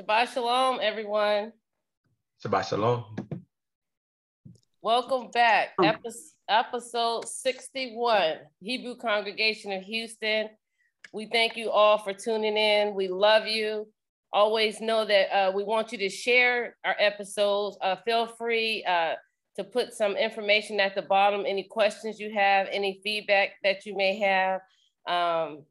Shabbat Shalom, everyone. Shabbat Shalom. Welcome back. Episode 61, Hebrew Congregation of Houston. We thank you all for tuning in. We love you. Always know that uh, we want you to share our episodes. Uh, feel free uh, to put some information at the bottom, any questions you have, any feedback that you may have. Um,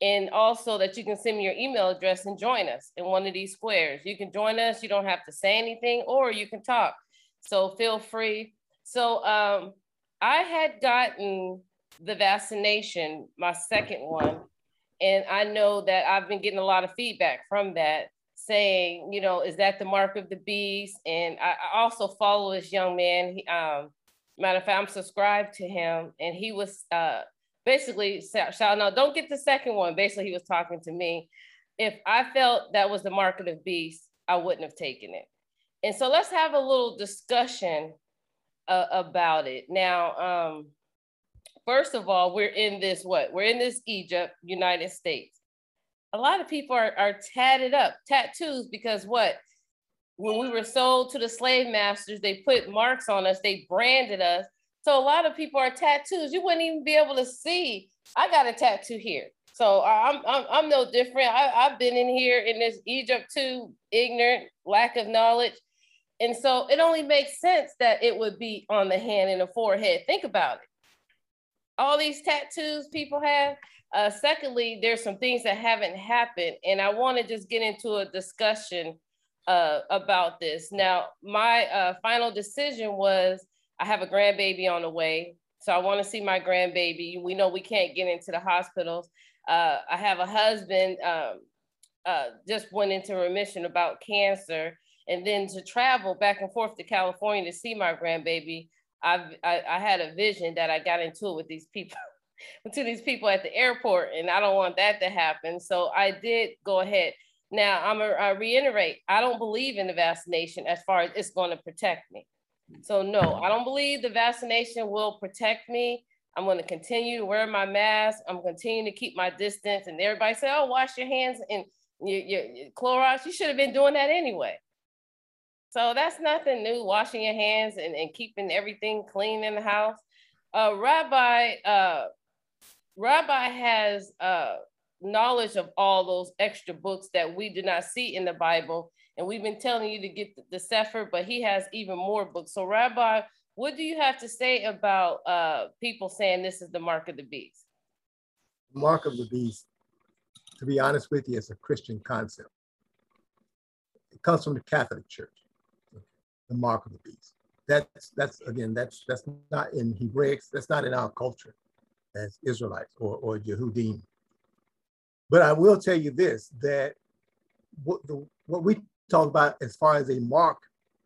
and also that you can send me your email address and join us in one of these squares. You can join us, you don't have to say anything, or you can talk. So feel free. So um, I had gotten the vaccination, my second one, and I know that I've been getting a lot of feedback from that saying, you know, is that the mark of the beast? And I, I also follow this young man. He, um, matter of fact, I'm subscribed to him, and he was uh, basically shouting out, don't get the second one. Basically, he was talking to me. If I felt that was the mark of the beast, I wouldn't have taken it. And so let's have a little discussion uh, about it. Now, um, first of all, we're in this what? We're in this Egypt, United States. A lot of people are, are tatted up, tattoos, because what? When we were sold to the slave masters, they put marks on us, they branded us, so a lot of people are tattoos. You wouldn't even be able to see. I got a tattoo here. So I'm I'm, I'm no different. I, I've been in here in this Egypt too, ignorant, lack of knowledge. And so it only makes sense that it would be on the hand and the forehead. Think about it. All these tattoos people have. Uh, secondly, there's some things that haven't happened, and I want to just get into a discussion uh, about this. Now, my uh, final decision was I have a grandbaby on the way. So I want to see my grandbaby. We know we can't get into the hospitals. Uh, I have a husband, um, uh, just went into remission about cancer. And then to travel back and forth to California to see my grandbaby, I've, I, I had a vision that I got into it with these people, to these people at the airport, and I don't want that to happen. So I did go ahead. Now I'm a, I reiterate, I don't believe in the vaccination as far as it's going to protect me. So no, I don't believe the vaccination will protect me. I'm going to continue to wear my mask. I'm continuing to keep my distance. And everybody say, "Oh, wash your hands and your, your, your Clorox." You should have been doing that anyway. So that's nothing new. Washing your hands and, and keeping everything clean in the house. Uh, Rabbi, uh, Rabbi has uh, knowledge of all those extra books that we do not see in the Bible and we've been telling you to get the, the Sefer, but he has even more books. So, Rabbi, what do you have to say about uh, people saying this is the mark of the beast? Mark of the beast, to be honest with you, is a Christian concept. It comes from the Catholic Church, the mark of the beast. That's that's again, that's that's not in Hebraics, that's not in our culture as Israelites or, or Yehudim. But I will tell you this that what the what we talk about as far as a mark,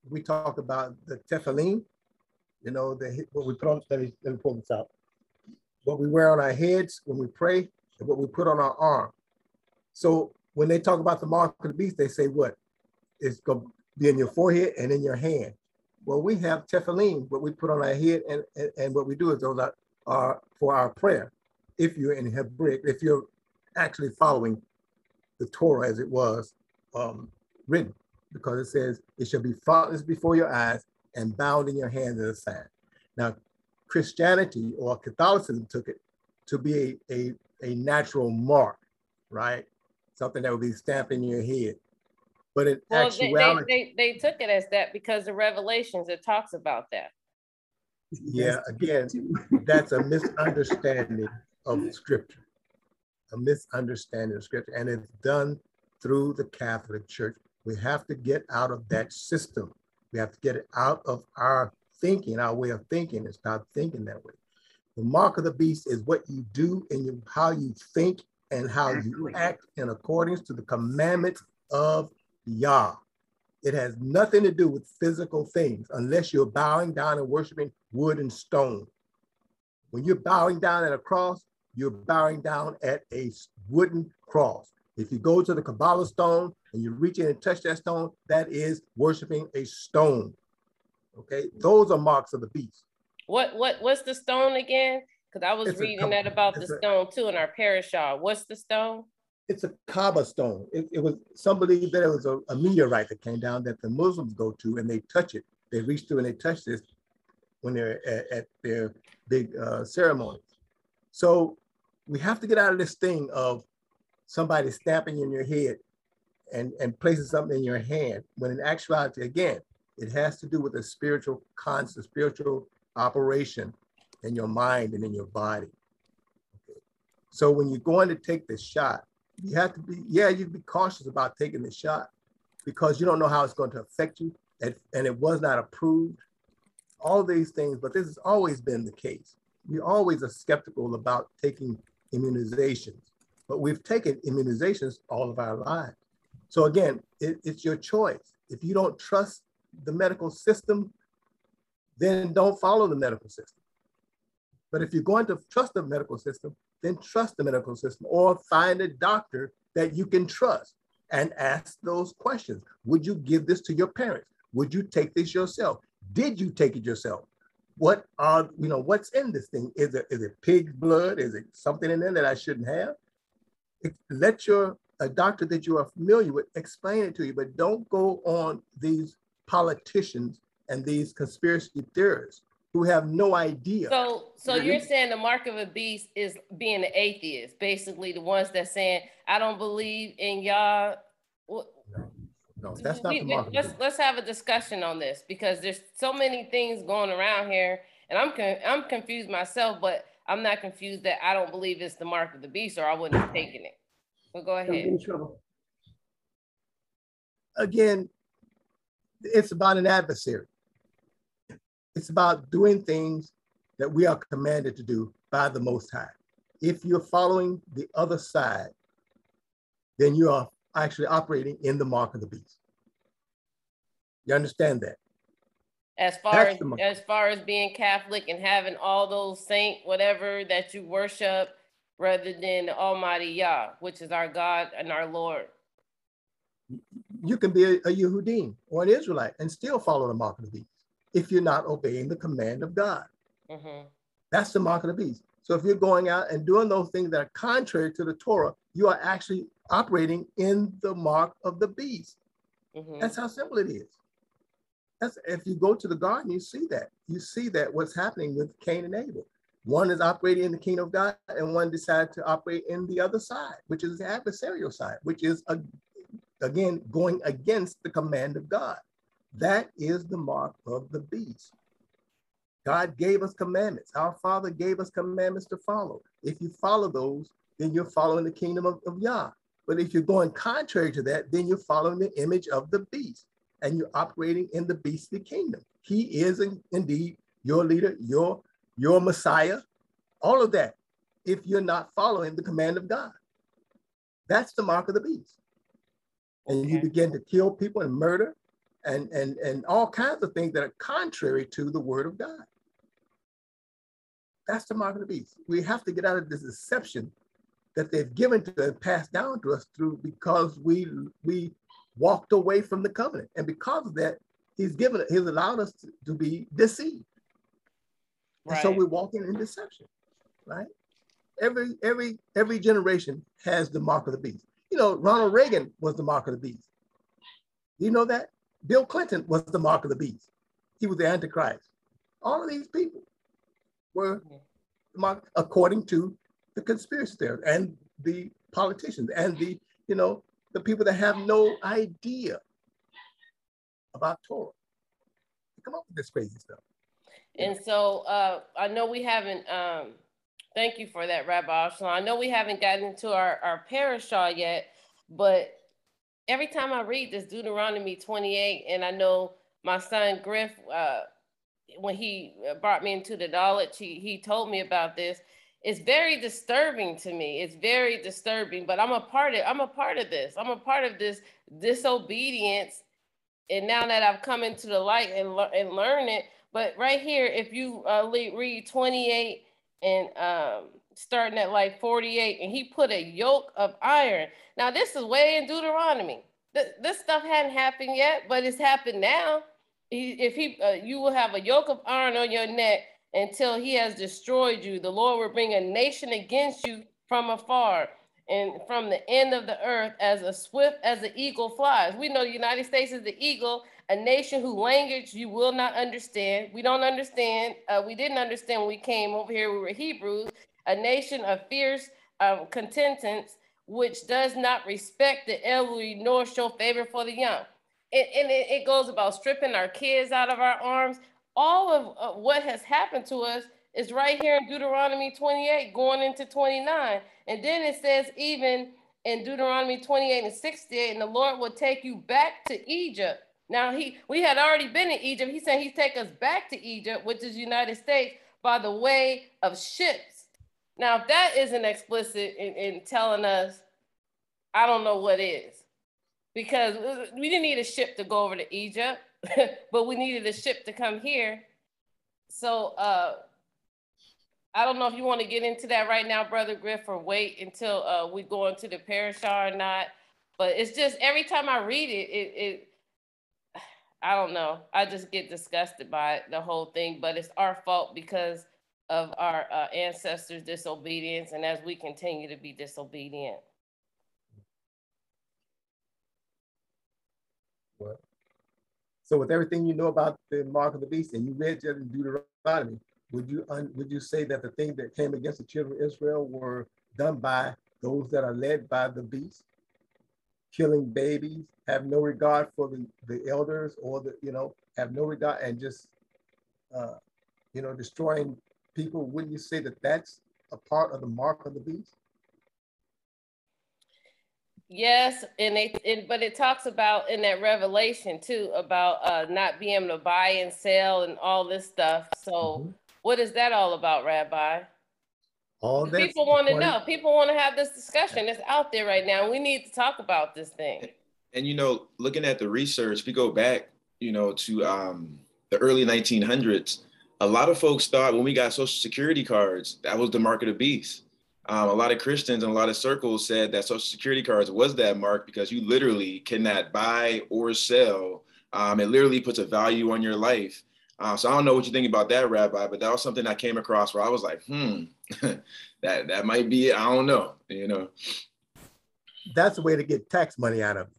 we talk about the tefillin, you know, the what we put on, let me, let me pull this out. What we wear on our heads when we pray and what we put on our arm. So when they talk about the mark of the beast, they say what? It's going to be in your forehead and in your hand. Well, we have tefillin, what we put on our head, and, and, and what we do is those are, are for our prayer. If you're in Hebraic, if you're actually following the Torah as it was um, written because it says it shall be frontlets before your eyes and bound in your hands as a sign. Now, Christianity or Catholicism took it to be a, a, a natural mark, right? Something that would be stamped in your head. But in well, actuality, they, they, they, took it as that because the Revelations, it talks about that. Yeah, again, that's a misunderstanding of scripture, a misunderstanding of scripture, and it's done through the Catholic Church we have to get out of that system. We have to get it out of our thinking, our way of thinking, and stop thinking that way. The mark of the beast is what you do and how you think and how you act in accordance to the commandments of Yah. It has nothing to do with physical things unless you're bowing down and worshiping wood and stone. When you're bowing down at a cross, you're bowing down at a wooden cross. If you go to the Kabbalah stone and you reach in and touch that stone, that is worshiping a stone. Okay, those are marks of the beast. What what what's the stone again? Because I was it's reading a, that about the stone too in our parashah. What's the stone? it's a Kaaba stone. It, it was some believe that it was a, a, meteorite that came down that the Muslims go to and they touch it. They reach through and they touch this when they're at, at their big uh, ceremonies. So we have to get out of this thing of somebody stamping in your head and, and placing something in your hand, when in actuality, again, it has to do with a spiritual concept, spiritual operation in your mind and in your body. Okay. So when you're going to take the shot, you have to be, yeah, you be cautious about taking the shot because you don't know how it's going to affect you and, and it was not approved. All these things, but this has always been the case. We always are skeptical about taking immunizations, but we've taken immunizations all of our lives. So again, it, it's your choice. If you don't trust the medical system, then don't follow the medical system. But if you're going to trust the medical system, then trust the medical system or find a doctor that you can trust and ask those questions. Would you give this to your parents? Would you take this yourself? Did you take it yourself? What are, you know, what's in this thing? Is it, is it pig's blood? Is it something in there that I shouldn't have? It, let your, a doctor that you are familiar with explain it to you, but don't go on these politicians and these conspiracy theorists who have no idea. So, so you're saying the mark of a beast is being an atheist, basically the ones that saying, "I don't believe in y'all." No, no, that's not we, the mark. Let's let's have a discussion on this because there's so many things going around here, and I'm con- I'm confused myself, but I'm not confused that I don't believe it's the mark of the beast, or I wouldn't have taken it. But go ahead. In trouble. Again, it's about an adversary. It's about doing things that we are commanded to do by the Most High. If you're following the other side, then you are actually operating in the mark of the beast. You understand that? As far as as far as being Catholic and having all those saint whatever that you worship rather than the Almighty Yah, which is our God and our Lord. You can be a, a Yehudim or an Israelite and still follow the mark of the beast if you're not obeying the command of God. Mm-hmm. That's the mark of the beast. So if you're going out and doing those things that are contrary to the Torah, you are actually operating in the mark of the beast. Mm-hmm. That's how simple it is. That's if you go to the garden, you see that. You see that what's happening with Cain and Abel. One is operating in the kingdom of God, and one decided to operate in the other side, which is the adversarial side, which is again going against the command of God. That is the mark of the beast. God gave us commandments. Our Father gave us commandments to follow. If you follow those, then you're following the kingdom of, of Yah. But if you're going contrary to that, then you're following the image of the beast and you're operating in the beastly kingdom. He is in, indeed your leader, your, your Messiah, all of that, if you're not following the command of God. That's the mark of the beast. And okay. you begin to kill people and murder and, and, and all kinds of things that are contrary to the word of God. That's the mark of the beast. We have to get out of this deception that they've given to and passed down to us through because we we walked away from the covenant. And because of that, he's given he's allowed us to, to be deceived. Right. And so we're walking in deception, right? Every every every generation has the mark of the beast. You know, Ronald Reagan was the mark of the beast. Do you know that? Bill Clinton was the mark of the beast. He was the Antichrist. All of these people were mark according to the conspiracy theorists and the politicians and the, you know, the people that have no idea about Torah. They come up with this crazy stuff. And so uh, I know we haven't, um, thank you for that, Rabbi Arsalan. I know we haven't gotten into our, our parashah yet, but every time I read this Deuteronomy 28, and I know my son Griff, uh, when he brought me into the knowledge, he, he told me about this. It's very disturbing to me. It's very disturbing, but I'm a part of I'm a part of this. I'm a part of this disobedience. And now that I've come into the light and, le- and learn it, but right here, if you uh, read 28 and um, starting at like 48, and he put a yoke of iron. Now, this is way in Deuteronomy. this stuff hadn't happened yet, but it's happened now. He, if he, uh, you will have a yoke of iron on your neck until he has destroyed you. The Lord will bring a nation against you from afar, and from the end of the earth as a swift as the eagle flies. We know the United States is the eagle, a nation whose language you will not understand. We don't understand. Uh, we didn't understand when we came over here. We were Hebrews, a nation of fierce um, contentants, which does not respect the elderly nor show favor for the young. And, and it, it, goes about stripping our kids out of our arms. All of uh, what has happened to us is right here in Deuteronomy 28, going into 29. And then it says, even in Deuteronomy 28 and 68, and the Lord will take you back to Egypt. Now, he we had already been in Egypt. He said he's take us back to Egypt, which is United States, by the way of ships. Now, if that isn't explicit in, in telling us, I don't know what is. Because we didn't need a ship to go over to Egypt, but we needed a ship to come here. So uh, I don't know if you want to get into that right now, Brother Griff, or wait until uh, we go into the parashah or not. But it's just every time I read it, it, it I don't know. I just get disgusted by the whole thing. But it's our fault because of our uh, ancestors' disobedience, and as we continue to be disobedient. What? So, with everything you know about the mark of the beast, and you read just in Deuteronomy, would you would you say that the things that came against the children of Israel were done by those that are led by the beast, killing babies, have no regard for the, the elders or the you know have no regard and just uh, you know destroying people? Wouldn't you say that that's a part of the mark of the beast? Yes, and it, but it talks about in that revelation too about uh, not being able to buy and sell and all this stuff. So mm-hmm. What is that all about, Rabbi? All that people want to know. People want to have this discussion. It's out there right now. We need to talk about this thing. And you know, looking at the research, if we go back, you know, to um, the early 1900s. A lot of folks thought when we got Social Security cards, that was the mark of the beast. Um, a lot of Christians and a lot of circles said that Social Security cards was that mark because you literally cannot buy or sell. Um, it literally puts a value on your life. Uh, so I don't know what you think about that, Rabbi, but that was something I came across where I was like, hmm, that that might be it. I don't know, you know. That's a way to get tax money out of it,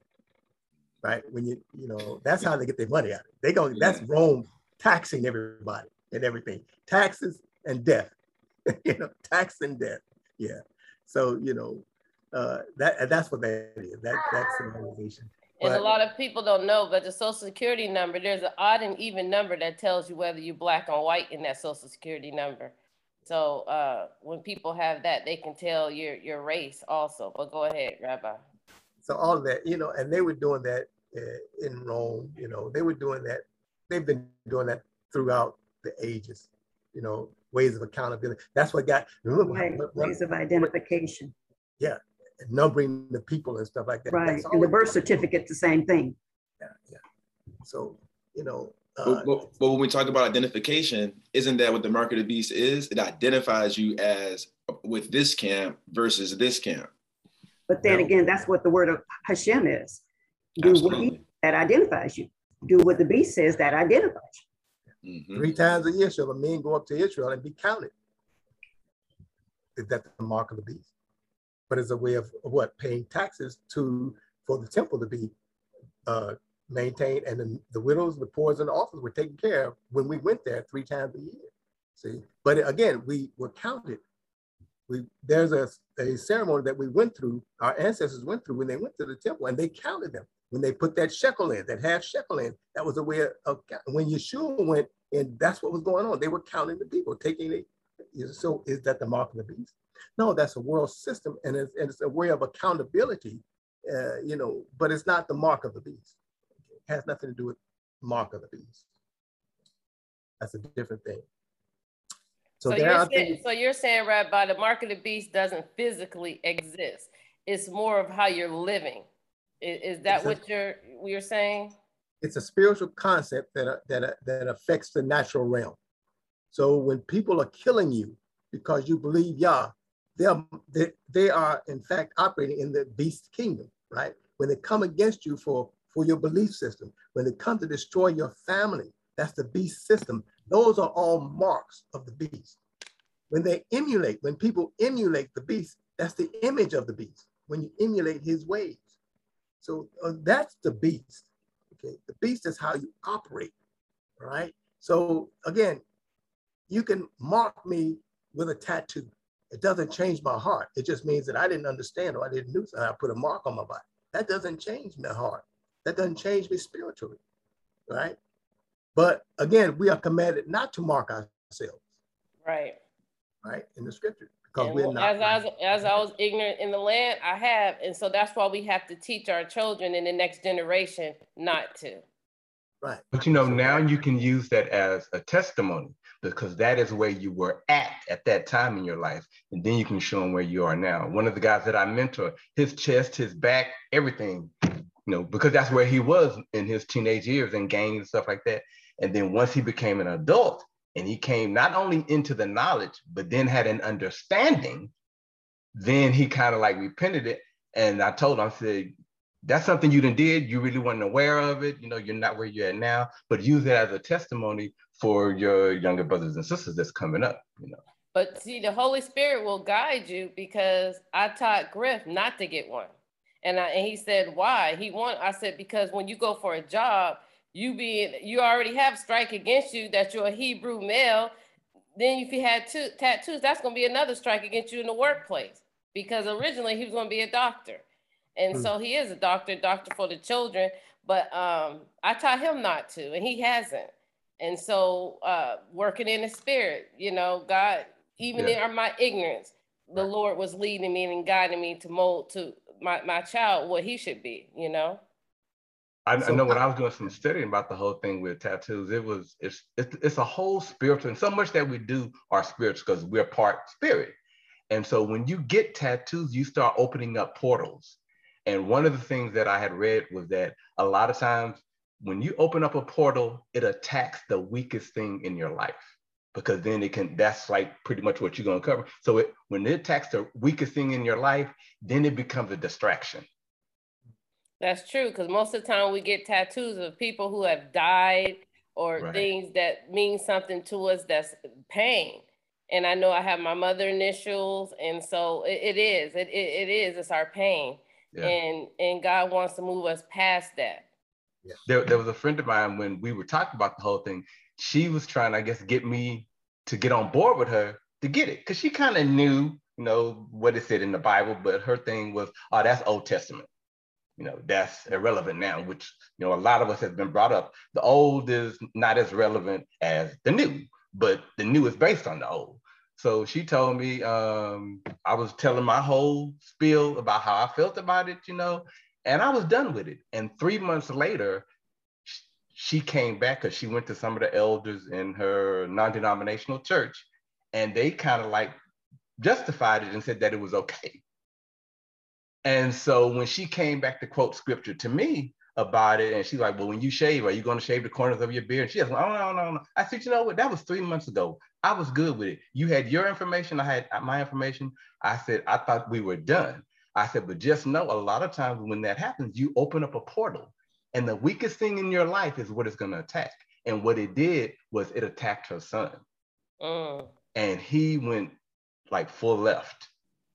right? When you, you know, that's how they get their money out of it. They go, yeah. that's Rome taxing everybody and everything, taxes and death, you know, tax and death. Yeah. So you know, uh, that that's what that is. That that's an organization. And a lot of people don't know, but the social security number, there's an odd and even number that tells you whether you're black or white in that social security number. So uh, when people have that, they can tell your, your race also. But go ahead, Rabbi. So all of that, you know, and they were doing that uh, in Rome, you know, they were doing that. They've been doing that throughout the ages, you know, ways of accountability. That's what got, remember, right. ways of identification. Yeah, numbering the people and stuff like that. Right, and the birth certificate, the same thing. Yeah, yeah. So, you know. Uh, but, but, but, when we talk about identification, isn't that what the mark of the beast is? It identifies you as with this camp versus this camp. But then again, that's what the word of Hashem is. Do Absolutely. what he, that identifies you. Do what the beast says that identifies you. Mm-hmm. Three times a year shall the men go up to Israel and be counted. Is that the mark of the beast? but it's a way of, what paying taxes to for the temple to be uh, maintained, and then the widows, the poor, and the orphans were taken care of when we went there three times a year. See, but again, we were counted. We there's a, a ceremony that we went through, our ancestors went through when they went to the temple, and they counted them when they put that shekel in, that half shekel in. That was a way of, of when Yeshua went, and that's what was going on. They were counting the people, taking it. So is that the mark of the beast? No, that's a world system and it's, and it's a way of accountability, uh, you know, but it's not the mark of the beast. Has nothing to do with mark of the beast. That's a different thing. So, so you're, saying, so you're saying, Rabbi, the mark of the beast doesn't physically exist. It's more of how you're living. Is, is that what you're you're saying? It's a spiritual concept that, uh, that, uh, that affects the natural realm. So when people are killing you because you believe Yah, they are, they, they are in fact operating in the beast kingdom, right? When they come against you for, for your belief system, when they come to destroy your family, that's the beast system. Those are all marks of the beast. When they emulate, when people emulate the beast, That's the image of the beast when you emulate his ways. So uh, that's the beast. Okay, the beast is how you operate. Right. So again, you can mark me with a tattoo. It doesn't change my heart. It just means that I didn't understand or I didn't do something. I put a mark on my body. That doesn't change my heart. That doesn't change me spiritually. Right. But again, we are commanded not to mark ourselves. Right. Right. In the scripture. Because And we're well, not. as I was, as I was ignorant in the land, I have, and so that's why we have to teach our children in the next generation not to. Right. But you know, So now you can use that as a testimony because that is where you were at at that time in your life. And then you can show them where you are now. One of the guys that I mentor, his chest, his back, everything, you know, because that's where he was in his teenage years and gangs and stuff like that. And then once he became an adult and he came not only into the knowledge, but then had an understanding, then he kind of like repented it. And I told him, I said, that's something you done did. You really weren't aware of it. You know, you're not where you're at now, but use it as a testimony for your younger brothers and sisters that's coming up. You know, But see, the Holy Spirit will guide you because I taught Griff not to get one. And, I, and he said, why? He want, I said, because when you go for a job, you being, you already have strike against you that you're a Hebrew male. Then if you had two tattoos, that's going to be another strike against you in the workplace because originally he was going to be a doctor. And Hmm. so he is a doctor, doctor for the children, but um, I taught him not to, and he hasn't. And so uh, working in the spirit, you know, God, even Yeah. in my ignorance, the. Lord was leading me and guiding me to mold to my, my child what he should be, you know? I, I know when I was doing some studying about the whole thing with tattoos, it was it's it's, it's a whole spiritual, and so much that we do are spiritual because we're part spirit. And so when you get tattoos, you start opening up portals. And one of the things that I had read was that a lot of times when you open up a portal, it attacks the weakest thing in your life because then it can that's like pretty much what you're going to cover. So it, when it attacks the weakest thing in your life, then it becomes a distraction. That's true, because most of the time we get tattoos of people who have died or Right. things that mean something to us that's pain. And I know I have my mother initials, and so it, it is, it, it, it is, it's our pain. Yeah. And and God wants to move us past that. there, there was a friend of mine when we were talking about the whole thing. She was trying, I guess, get me to get on board with her to get it because she kind of knew, you know, what it said in the Bible, but her thing was, oh, that's Old Testament. You know, that's irrelevant now, which, you know, a lot of us have been brought up. The old is not as relevant as the new, but the new is based on the old. So she told me, um, I was telling my whole spiel about how I felt about it, you know, and I was done with it. And three months later, she came back because she went to some of the elders in her non-denominational church, and they kind of like justified it and said that it was okay. And so when she came back to quote scripture to me about it, and she's like, "Well, when you shave, are you going to shave the corners of your beard?" And she like, "Oh no, no, no." I said, "You know what? That was three months ago. I was good with it. You had your information. I had uh, my information. I said I thought we were done." I said, but just know a lot of times when that happens, you open up a portal. And the weakest thing in your life is what it's going to attack. And what it did was it attacked her son. Mm. And he went like full left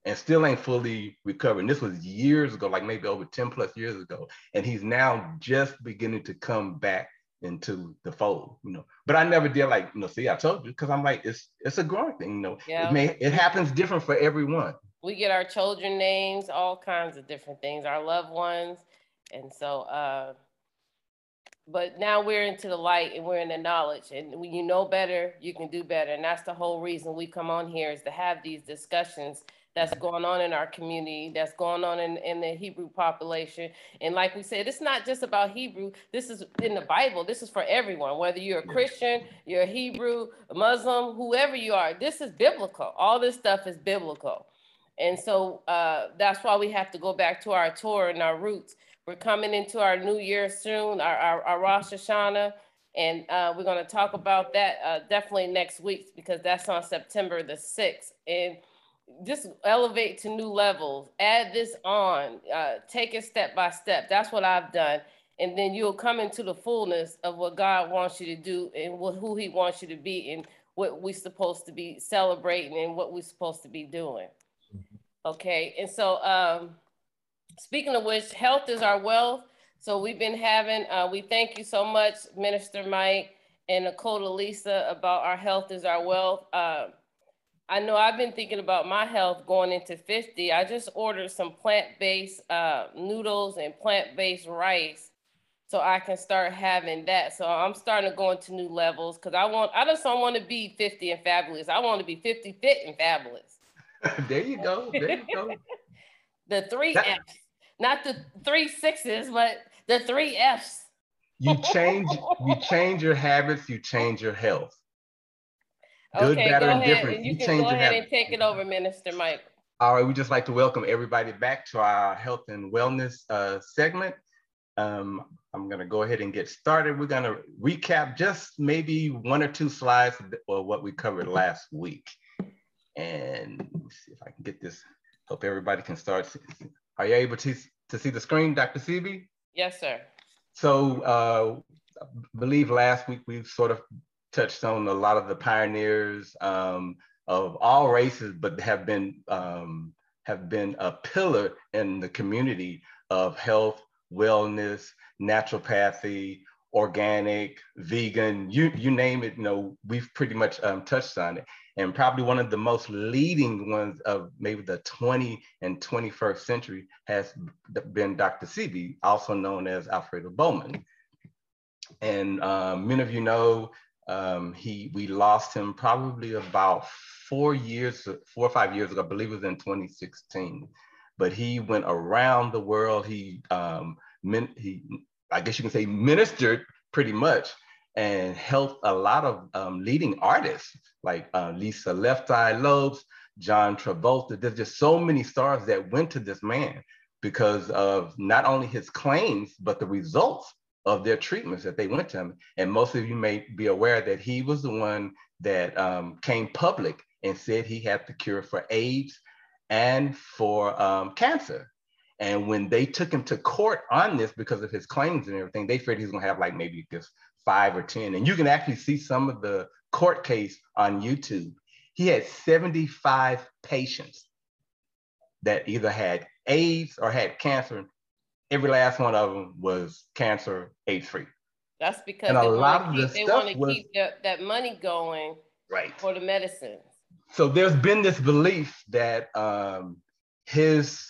and still ain't fully recovering. This was years ago, like maybe over 10 plus years ago. And he's now just beginning to come back into the fold, you know. But I never did like, you know, see, I told you, because I'm like, it's it's a growing thing, you know. Yeah. It may it happens different for everyone. We get our children names, all kinds of different things, our loved ones. And so, uh, but now we're into the light and we're in the knowledge. And when you know better, you can do better. And that's the whole reason we come on here is to have these discussions that's going on in our community, that's going on in, in the Hebrew population. And like we said, it's not just about Hebrew. This is in the Bible. This is for everyone, whether you're a Christian, you're a Hebrew, a Muslim, whoever you are. This is biblical. All this stuff is biblical. And so uh, that's why we have to go back to our Torah and our roots. We're coming into our new year soon, our, our, our Rosh Hashanah. And uh, we're going to talk about that uh, definitely next week because that's on September the 6th. And just elevate to new levels, add this on, uh, take it step by step. That's what I've done. And then you'll come into the fullness of what God wants you to do and what, who He wants you to be and what we're supposed to be celebrating and what we're supposed to be doing. Okay, and so um, speaking of which, health is our wealth. So we've been having, uh, we thank you so much, Minister Mike and Nicole Lisa, about our health is our wealth. Uh, I know I've been thinking about my health going into 50. I just ordered some plant-based uh, noodles and plant-based rice so I can start having that. So I'm starting to go into new levels because I want, I just don't want to be 50 and fabulous. I want to be 50 fit and fabulous. there you go. There you go. the three that, F's, not the three sixes, but the three F's. you change, you change your habits, you change your health. Good, okay, better, and different. You, you can go ahead and take it over, Minister Mike. All right, we just like to welcome everybody back to our health and wellness uh, segment. Um, I'm gonna go ahead and get started. We're gonna recap just maybe one or two slides of what we covered last week. And see if I can get this, hope everybody can start. Are you able to, to see the screen, Dr. Sebi? Yes, sir. So uh, I believe last week we sort of touched on a lot of the pioneers um, of all races, but have been um, have been a pillar in the community of health, wellness, naturopathy, organic, vegan, you you name it. You know, we've pretty much um, touched on it, and probably one of the most leading ones of maybe the 20 and 21st century has been Dr. Sebi, also known as Alfredo Bowman. And um, many of you know um, he we lost him probably about four years, four or five years ago. I believe it was in 2016. But he went around the world. He um, he I guess you can say ministered pretty much and helped a lot of um, leading artists like uh, Lisa Left Eye Lopes, John Travolta. There's just so many stars that went to this man because of not only his claims, but the results of their treatments that they went to him. And most of you may be aware that he was the one that um, came public and said he had the cure for AIDS and for um, cancer. And when they took him to court on this because of his claims and everything, they feared he's gonna have like maybe just five or 10. And you can actually see some of the court case on YouTube. He had 75 patients that either had AIDS or had cancer every last one of them was cancer AIDS free. That's because and a lot of keep, the they want to keep that, that money going right for the medicine. So there's been this belief that um, his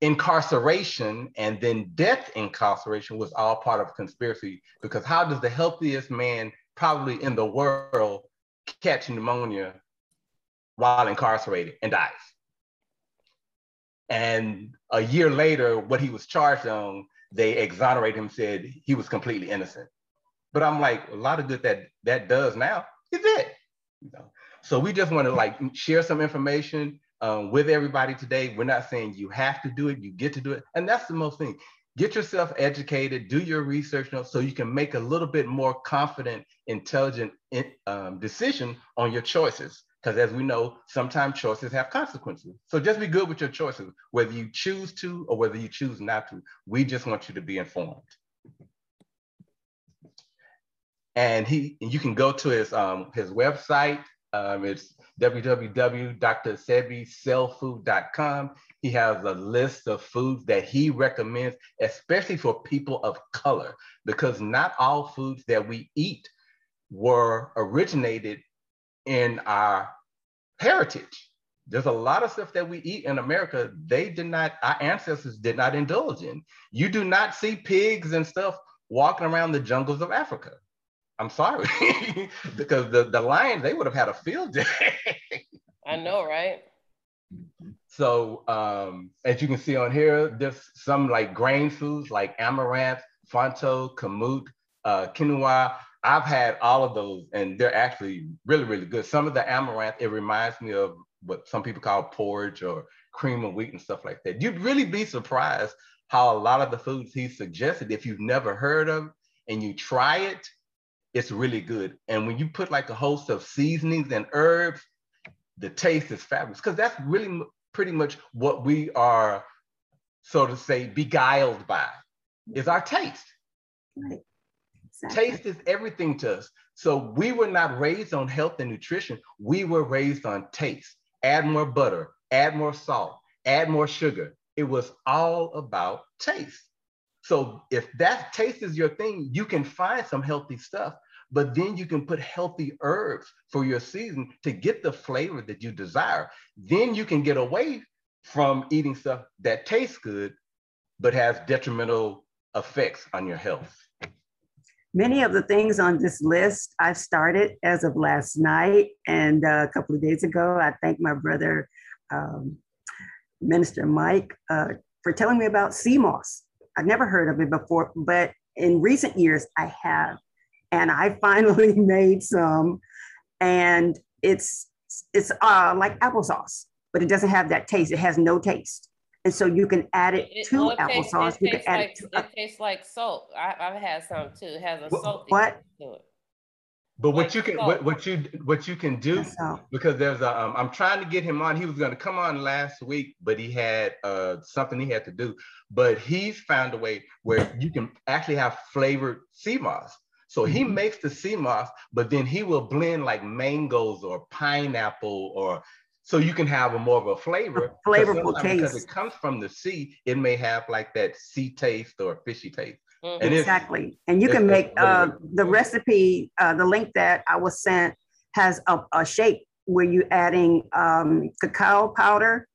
incarceration and then death incarceration was all part of conspiracy because how does the healthiest man probably in the world catch pneumonia while incarcerated and dies? And a year later, what he was charged on, they exonerate him, said he was completely innocent. But I'm like, a lot of good that that does now is it. You know? So we just want to like share some information um, with everybody today. We're not saying you have to do it, you get to do it. And that's the most thing. Get yourself educated, do your research so you can make a little bit more confident, intelligent um, decision on your choices. Because as we know, sometimes choices have consequences. So just be good with your choices, whether you choose to or whether you choose not to. We just want you to be informed. And he, you can go to his um, his website. Um, it's www.drsebiscellfood.com. He has a list of foods that he recommends, especially for people of color, because not all foods that we eat were originated in our heritage. There's a lot of stuff that we eat in America, they did not, our ancestors did not indulge in. You do not see pigs and stuff walking around the jungles of Africa. I'm sorry, because the, the lions, they would have had a field day. I know, right? So um, as you can see on here, there's some like grain foods like amaranth, fonio, kamut, uh, quinoa, I've had all of those and they're actually really, really good. Some of the amaranth, it reminds me of what some people call porridge or cream of wheat and stuff like that. You'd really be surprised how a lot of the foods he suggested, if you've never heard of and you try it, it's really good. And when you put like a host of seasonings and herbs, the taste is fabulous because that's really pretty much what we are, so to say, beguiled by is our taste. Right. Exactly. Taste is everything to us. So we were not raised on health and nutrition. We were raised on taste. Add more butter, add more salt, add more sugar. It was all about taste. So if that taste is your thing, you can find some healthy stuff, but then you can put healthy herbs for your season to get the flavor that you desire. Then you can get away from eating stuff that tastes good, but has detrimental effects on your health. Many of the things on this list I've started as of last night and uh, a couple of days ago. I thank my brother, um, Minister Mike, uh, for telling me about sea moss. I've never heard of it before, but in recent years I have. And I finally made some, and it's it's uh, like applesauce, but it doesn't have that taste. It has no taste. And so you can add it, it to applesauce. you can add like, it to. It tastes like salt. I, have had some too. It has a salt what? to it. But what you can what, what you what you can do because there's a um, I'm trying to get him on. He was going to come on last week, but he had uh, something he had to do. But he's found a way where you can actually have flavored sea moss. So he mm-hmm. makes the sea moss, but then he will blend like mangoes or pineapple or so you can have a more of a flavor. A flavorful taste. Because it comes from the sea, it may have like that sea taste or fishy taste. Mm-hmm. Exactly. And you can make uh, the recipe, uh, the link that I was sent has a, a shake where you're adding um, cacao powder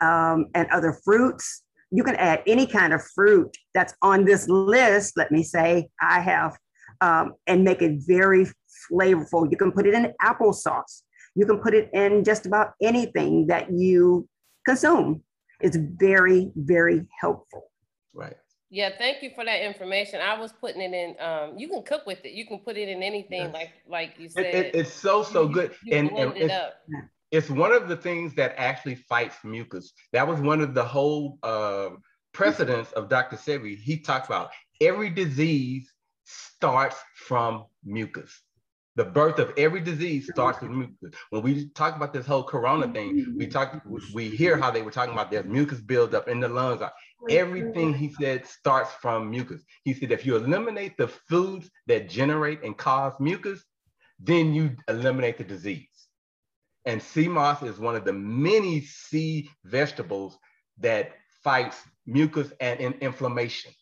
um, and other fruits. You can add any kind of fruit that's on this list, let me say, I have, um, and make it very flavorful. You can put it in applesauce. You can put it in just about anything that you consume. It's very, very helpful. Right. Yeah, thank you for that information. I was putting it in. Um, you can cook with it. You can put it in anything, yes. like like you said. It, it, it's so so good, you, you and, and it it's, it's, one of the things that actually fights mucus. That was one of the whole uh, precedents of Dr. Sebi. He talked about every disease starts from mucus. The birth of every disease starts with mucus. When we talk about this whole corona thing, we talk, we hear how they were talking about there's mucus buildup in the lungs. Everything he said starts from mucus. He said if you eliminate the foods that generate and cause mucus, then you eliminate the disease. And sea moss is one of the many sea vegetables that fights mucus and in inflammation.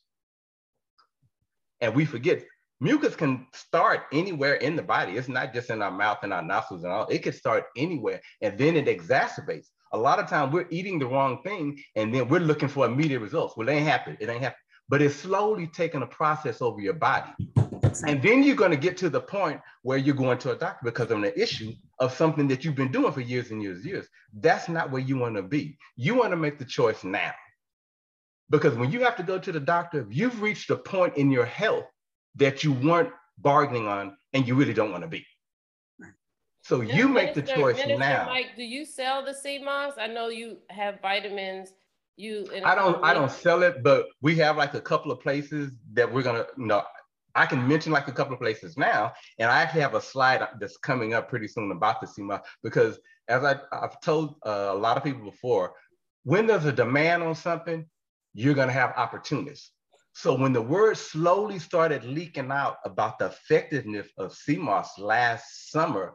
And we forget mucus can start anywhere in the body. It's not just in our mouth and our nostrils and all. It can start anywhere, and then it exacerbates. A lot of time we're eating the wrong thing, and then we're looking for immediate results. Well, it ain't happen. It ain't happen. But it's slowly taking a process over your body. And then you're going to get to the point where you're going to a doctor because of an issue of something that you've been doing for years and years and years. That's not where you want to be. You want to make the choice now. Because when you have to go to the doctor, you've reached a point in your health that you weren't bargaining on and you really don't want to be. So you make the choice Minister now. Mike, do you sell the sea moss? I know you have vitamins. You I don't I don't sell it, but we have like a couple of places that we're gonna you know I can mention like a couple of places now, and I actually have a slide that's coming up pretty soon about the sea moss because as I, I've told uh, a lot of people before, when there's a demand on something, you're gonna have opportunists. So when the word slowly started leaking out about the effectiveness of sea moss last summer,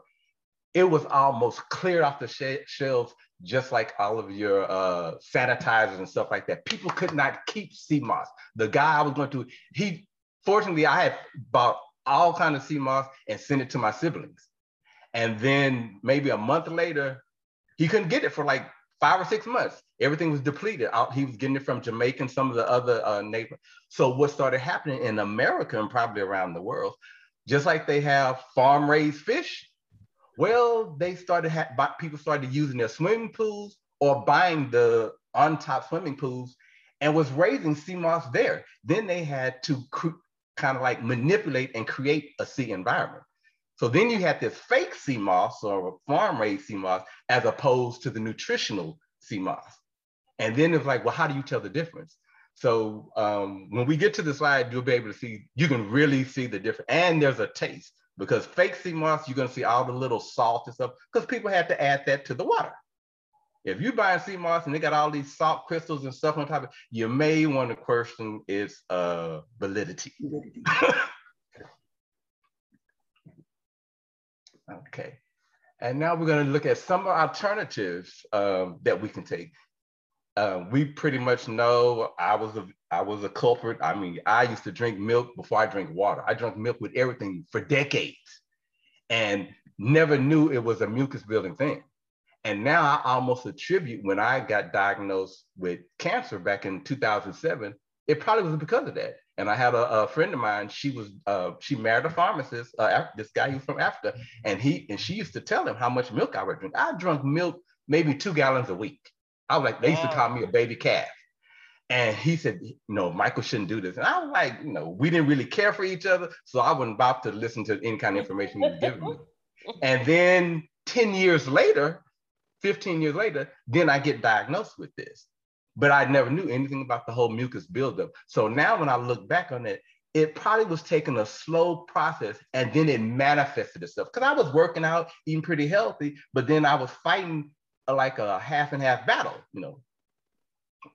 it was almost cleared off the sh- shelves, just like all of your uh, sanitizers and stuff like that. People could not keep sea moss. The guy I was going to, he, fortunately, I had bought all kind of sea moss and sent it to my siblings. And then maybe a month later, he couldn't get it for like five or six months. Everything was depleted. He was getting it from Jamaica and some of the other uh, neighbors. So what started happening in America and probably around the world, just like they have farm raised fish, well, they started ha- people started using their swimming pools or buying the on top swimming pools and was raising sea moss there. Then they had to cr- kind of like manipulate and create a sea environment. So then you had this fake sea moss or farm raised sea moss as opposed to the nutritional sea moss. And then it's like, well, how do you tell the difference? So um, when we get to the slide, you'll be able to see, you can really see the difference. And there's a taste because fake sea moss, you're gonna see all the little salt and stuff because people had to add that to the water. If you buy sea moss and they got all these salt crystals and stuff on top of it, you may want to question its uh, validity. Okay. And now we're going to look at some alternatives um, that we can take. Uh, we pretty much know I was a I was a culprit. I mean, I used to drink milk before I drank water. I drank milk with everything for decades, and never knew it was a mucus building thing. And now I almost attribute when I got diagnosed with cancer back in 2007, it probably was because of that. And I had a, a friend of mine. She was uh, she married a pharmacist. Uh, this guy who's from Africa, and he and she used to tell him how much milk I would drink. I drank milk maybe two gallons a week. I was like, they used to call me a baby calf. And he said, no, Michael shouldn't do this. And I was like, you know, we didn't really care for each other. So I wasn't about to listen to any kind of information he was giving me. And then 10 years later, 15 years later, then I get diagnosed with this. But I never knew anything about the whole mucus buildup. So now when I look back on it, it probably was taking a slow process and then it manifested itself. Because I was working out, eating pretty healthy, but then I was fighting like a half and half battle, you know,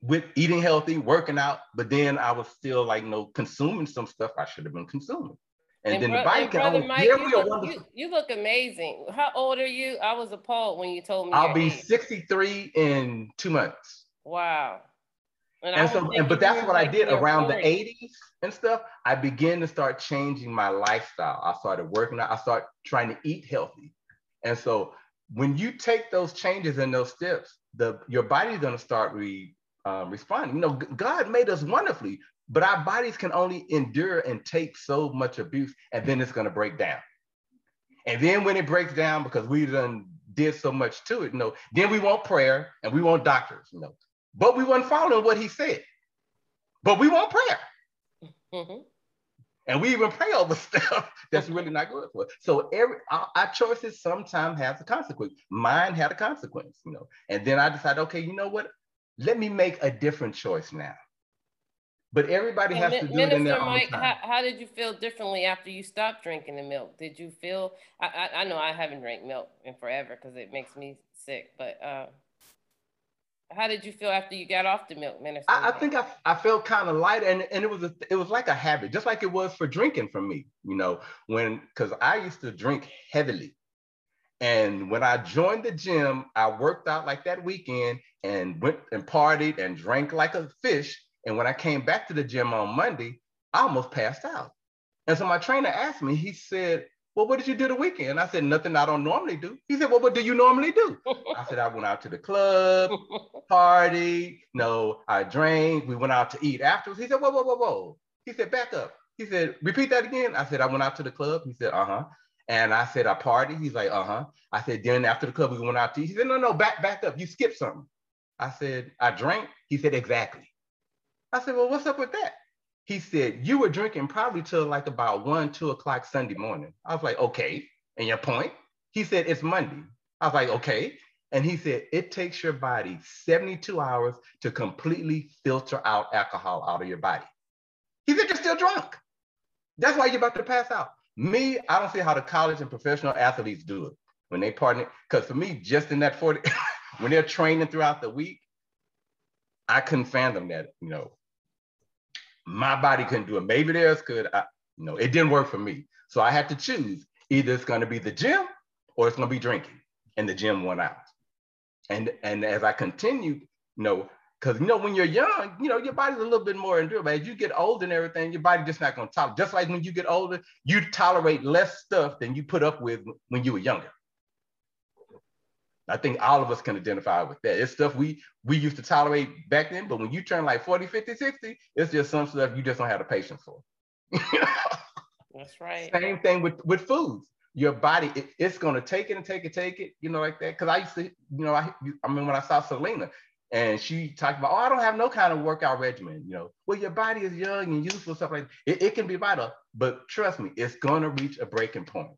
with eating healthy, working out, but then I was still like, you know, consuming some stuff I should have been consuming. And, and then bro- the body can only oh, Mike, you look, you, you, look amazing. How old are you? I was appalled when you told me. I'll be age. 63 in two months. Wow. And, and so, and, but that's what like I did around 40. the 80s and stuff. I began to start changing my lifestyle. I started working out. I started trying to eat healthy. And so when you take those changes and those steps, the your body's gonna start re, um, responding. You know, God made us wonderfully, but our bodies can only endure and take so much abuse, and then it's going to break down. And then when it breaks down, because we done did so much to it, you know, then we want prayer and we want doctors, you know, but we weren't following what he said. But we want prayer. Mm-hmm. And we even pray over stuff that's really not good for us. So every our, our, choices sometimes have a consequence. Mine had a consequence, you know. And then I decided, okay, you know what? Let me make a different choice now. But everybody has to do Minister it in their Mike, own time. How, how did you feel differently after you stopped drinking the milk? Did you feel? I I, I know I haven't drank milk in forever because it makes me sick. But uh, how did you feel after you got off the milk, Minister? I, I think I, I felt kind of light, and, and it was a, it was like a habit, just like it was for drinking for me. You know, when because I used to drink heavily, and when I joined the gym, I worked out like that weekend and went and partied and drank like a fish and when I came back to the gym on Monday, I almost passed out. And so my trainer asked me, he said, Well, what did you do the weekend? I said, Nothing I don't normally do. He said, Well, what do you normally do? I said, I went out to the club, party, no, I drank, we went out to eat afterwards. He said, Whoa, whoa, whoa, whoa. He said, Back up. He said, Repeat that again. I said, I went out to the club. He said, Uh huh. And I said, I party. He's like, Uh huh. I said, Then after the club, we went out to eat. He said, No, no, back, back up. You skipped something. I said, I drank. He said, Exactly. I said, well, what's up with that? He said, you were drinking probably till like about one, two o'clock Sunday morning. I was like, okay. And your point? He said, it's Monday. I was like, okay. And he said, it takes your body 72 hours to completely filter out alcohol out of your body. He said, you're still drunk. That's why you're about to pass out. Me, I don't see how the college and professional athletes do it when they partner. Because for me, just in that 40, when they're training throughout the week, I couldn't fathom that, you know, my body couldn't do it. Maybe theirs could. I, know, it didn't work for me. So I had to choose. Either it's going to be the gym or it's going to be drinking. And the gym went out. And and as I continued, you know, because you know, when you're young, you know, your body's a little bit more endurable. As you get older and everything, your body just not gonna tolerate. Just like when you get older, you tolerate less stuff than you put up with when you were younger. I think all of us can identify with that. It's stuff we we used to tolerate back then, but when you turn like 40, 50, 60, it's just some stuff you just don't have the patience for. That's right. Same thing with with foods. Your body, it, it's gonna take it and take it, take it, you know, like that. Cause I used to, you know, I I mean when I saw Selena and she talked about, oh, I don't have no kind of workout regimen, you know. Well, your body is young and youthful, stuff like that. It, it can be vital, but trust me, it's gonna reach a breaking point.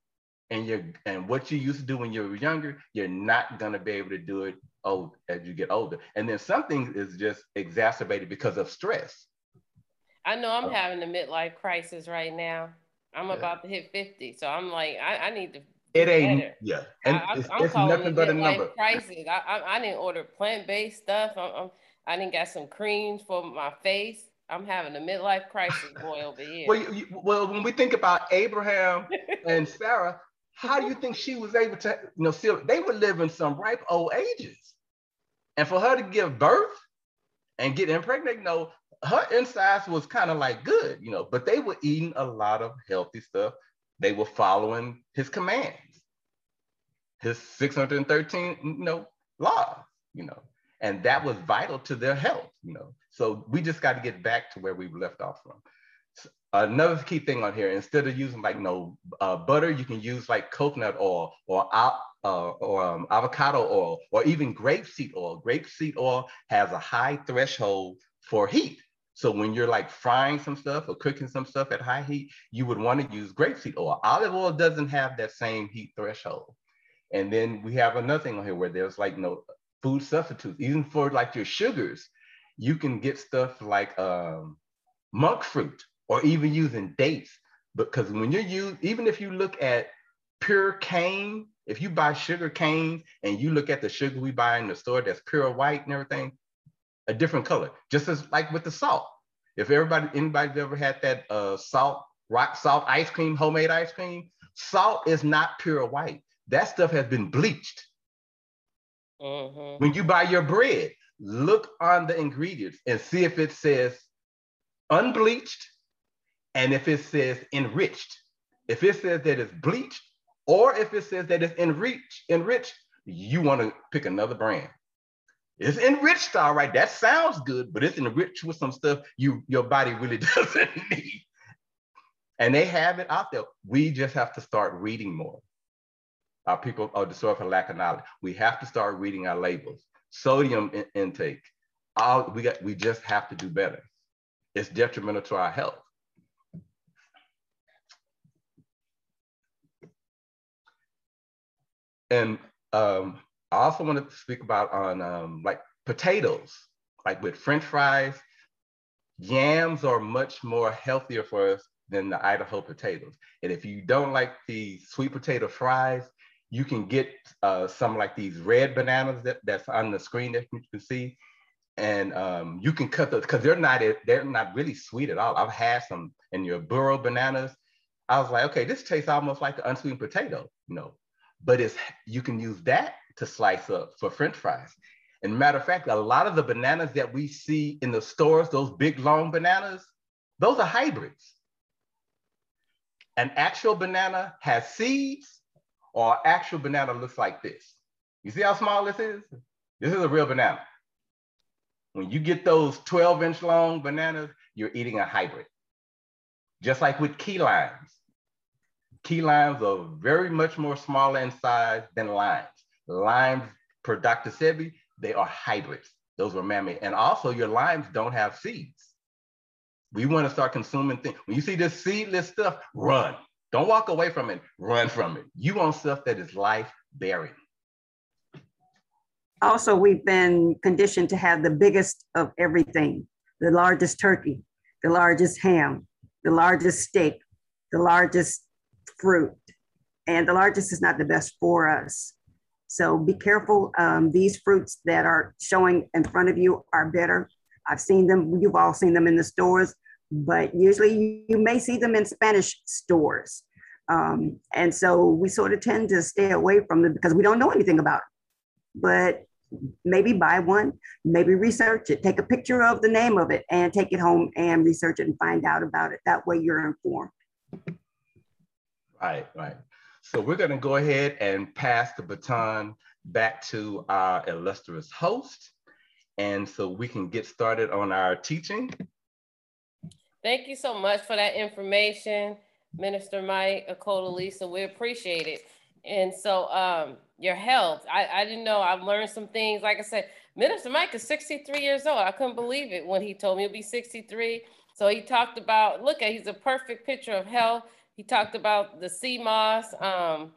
and you're and what you used to do when you were younger, you're not gonna be able to do it old as you get older. And then something is just exacerbated because of stress. I know I'm um, having a midlife crisis right now. I'm yeah. about to hit 50. So I'm like, I, I need to it ain't better. yeah. And I, it's, it's nothing but a number. Crisis. I, I, I didn't order plant-based stuff. I'm, I'm, I didn't got some creams for my face. I'm having a midlife crisis boy over here. well, you, well, when we think about Abraham and Sarah, How do you think she was able to, you know, still, they were living some ripe old ages. And for her to give birth and get impregnated, no, her insides was kind of like good, you know, but they were eating a lot of healthy stuff. They were following his commands, his 613, you know, laws, you know, and that was vital to their health, you know. So we just got to get back to where we left off from. Another key thing on here, instead of using like no uh, butter, you can use like coconut oil or uh, or um, avocado oil or even grapeseed oil. Grapeseed oil has a high threshold for heat. So when you're like frying some stuff or cooking some stuff at high heat, you would want to use grapeseed oil. Olive oil doesn't have that same heat threshold. And then we have another thing on here where there's like no food substitutes, even for like your sugars, you can get stuff like um, monk fruit or even using dates. Because when you're even if you look at pure cane, if you buy sugar cane and you look at the sugar we buy in the store that's pure white and everything, a different color, just as like with the salt. If everybody, anybody's ever had that uh, salt, rock salt ice cream, homemade ice cream, salt is not pure white. That stuff has been bleached. Mm-hmm. When you buy your bread, look on the ingredients and see if it says unbleached and if it says enriched. If it says that it's bleached or if it says that it's enriched, enriched, you want to pick another brand. It's enriched, all right. That sounds good, but it's enriched with some stuff you your body really doesn't need. And they have it out there. We just have to start reading more. Our people are destroyed for lack of knowledge. We have to start reading our labels. Sodium in intake. All we got. We just have to do better. It's detrimental to our health. And um, I also wanted to speak about on um, like potatoes, like with French fries, yams are much more healthier for us than the Idaho potatoes. And if you don't like the sweet potato fries, you can get uh, some like these red bananas that, that's on the screen that you can see. And um, you can cut those because they're not they're not really sweet at all. I've had some in your burro bananas. I was like, okay, this tastes almost like an unsweetened potato, you know but it's you can use that to slice up for french fries. And matter of fact, a lot of the bananas that we see in the stores, those big long bananas, those are hybrids. An actual banana has seeds or actual banana looks like this. You see how small this is? This is a real banana. When you get those 12 inch long bananas, you're eating a hybrid. Just like with key limes. Key limes are very much more smaller in size than limes. Limes per Dr. Sebi, they are hybrids. Those were man-made. And also your limes don't have seeds. We want to start consuming things. When you see this seedless stuff, run. Don't walk away from it, run from it. You want stuff that is life bearing. Also, we've been conditioned to have the biggest of everything the largest turkey, the largest ham, the largest steak, the largest fruit. And the largest is not the best for us. So be careful. Um, these fruits that are showing in front of you are better. I've seen them, you've all seen them in the stores, but usually you may see them in Spanish stores. Um, and so we sort of tend to stay away from them because we don't know anything about it. But maybe buy one, maybe research it, take a picture of the name of it and take it home and research it and find out about it. That way you're informed. Right, right. So we're going to go ahead and pass the baton back to our illustrious host. And so we can get started on our teaching. Thank you so much for that information, Minister Mike, Akoda Lisa. We appreciate it. And so um, your health, I, I didn't know, I've learned some things. Like I said, Minister Mike is 63 years old. I couldn't believe it when he told me he'll be 63. So he talked about, look at, he's a perfect picture of health. He talked about the sea moss, um,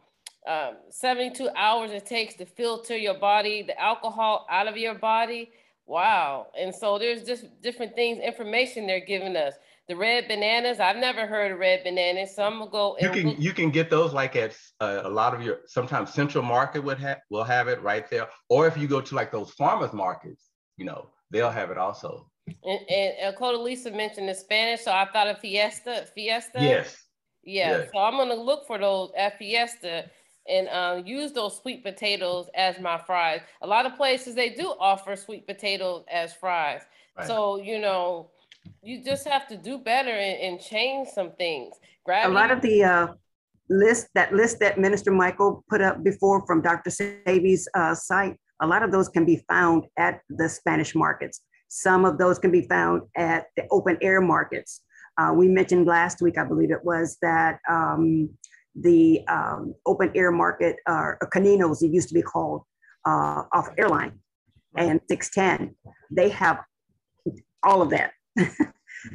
um, 72 hours it takes to filter your body, the alcohol out of your body. Wow. And so there's just different things, information they're giving us. The red bananas, I've never heard of red bananas. So I'm gonna go. You can you can get those like at uh, a lot of your sometimes Central Market would have will have it right there, or if you go to like those farmers markets, you know they'll have it also. And, and Coda Lisa mentioned the Spanish, so I thought of Fiesta. Fiesta. Yes. Yeah, yeah. so I'm gonna look for those at Fiesta and um, use those sweet potatoes as my fries. A lot of places they do offer sweet potatoes as fries. Right. So you know, you just have to do better and, and change some things. Gravity- a lot of the uh, list that list that Minister Michael put up before from Dr. Sebi's uh, site, a lot of those can be found at the Spanish markets. Some of those can be found at the open air markets. Uh, we mentioned last week, I believe it was, that um, the um, open air market, uh, Caninos, it used to be called, uh, off airline and 610, they have all of that.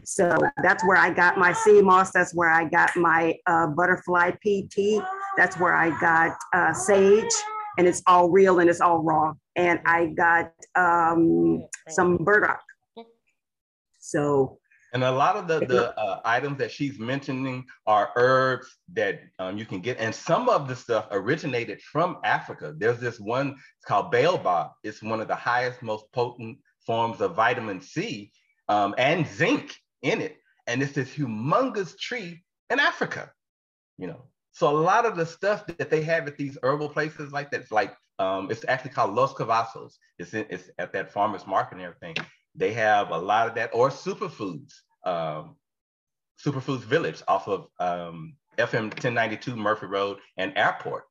So that's where I got my sea moss. That's where I got my uh, butterfly PT. That's where I got uh, sage, and it's all real and it's all raw. And I got um, some burdock. So and a lot of the, the uh, items that she's mentioning are herbs that um, you can get. And some of the stuff originated from Africa. There's this one, it's called baobab. It's one of the highest, most potent forms of vitamin C um, and zinc in it. And it's this humongous tree in Africa, you know. So a lot of the stuff that they have at these herbal places like that, it's like, um, it's actually called Los Cavazos. It's, in, it's at that farmer's market and everything. They have a lot of that, or superfoods, um, Superfoods Village off of um, FM 1092 Murphy Road and Airport.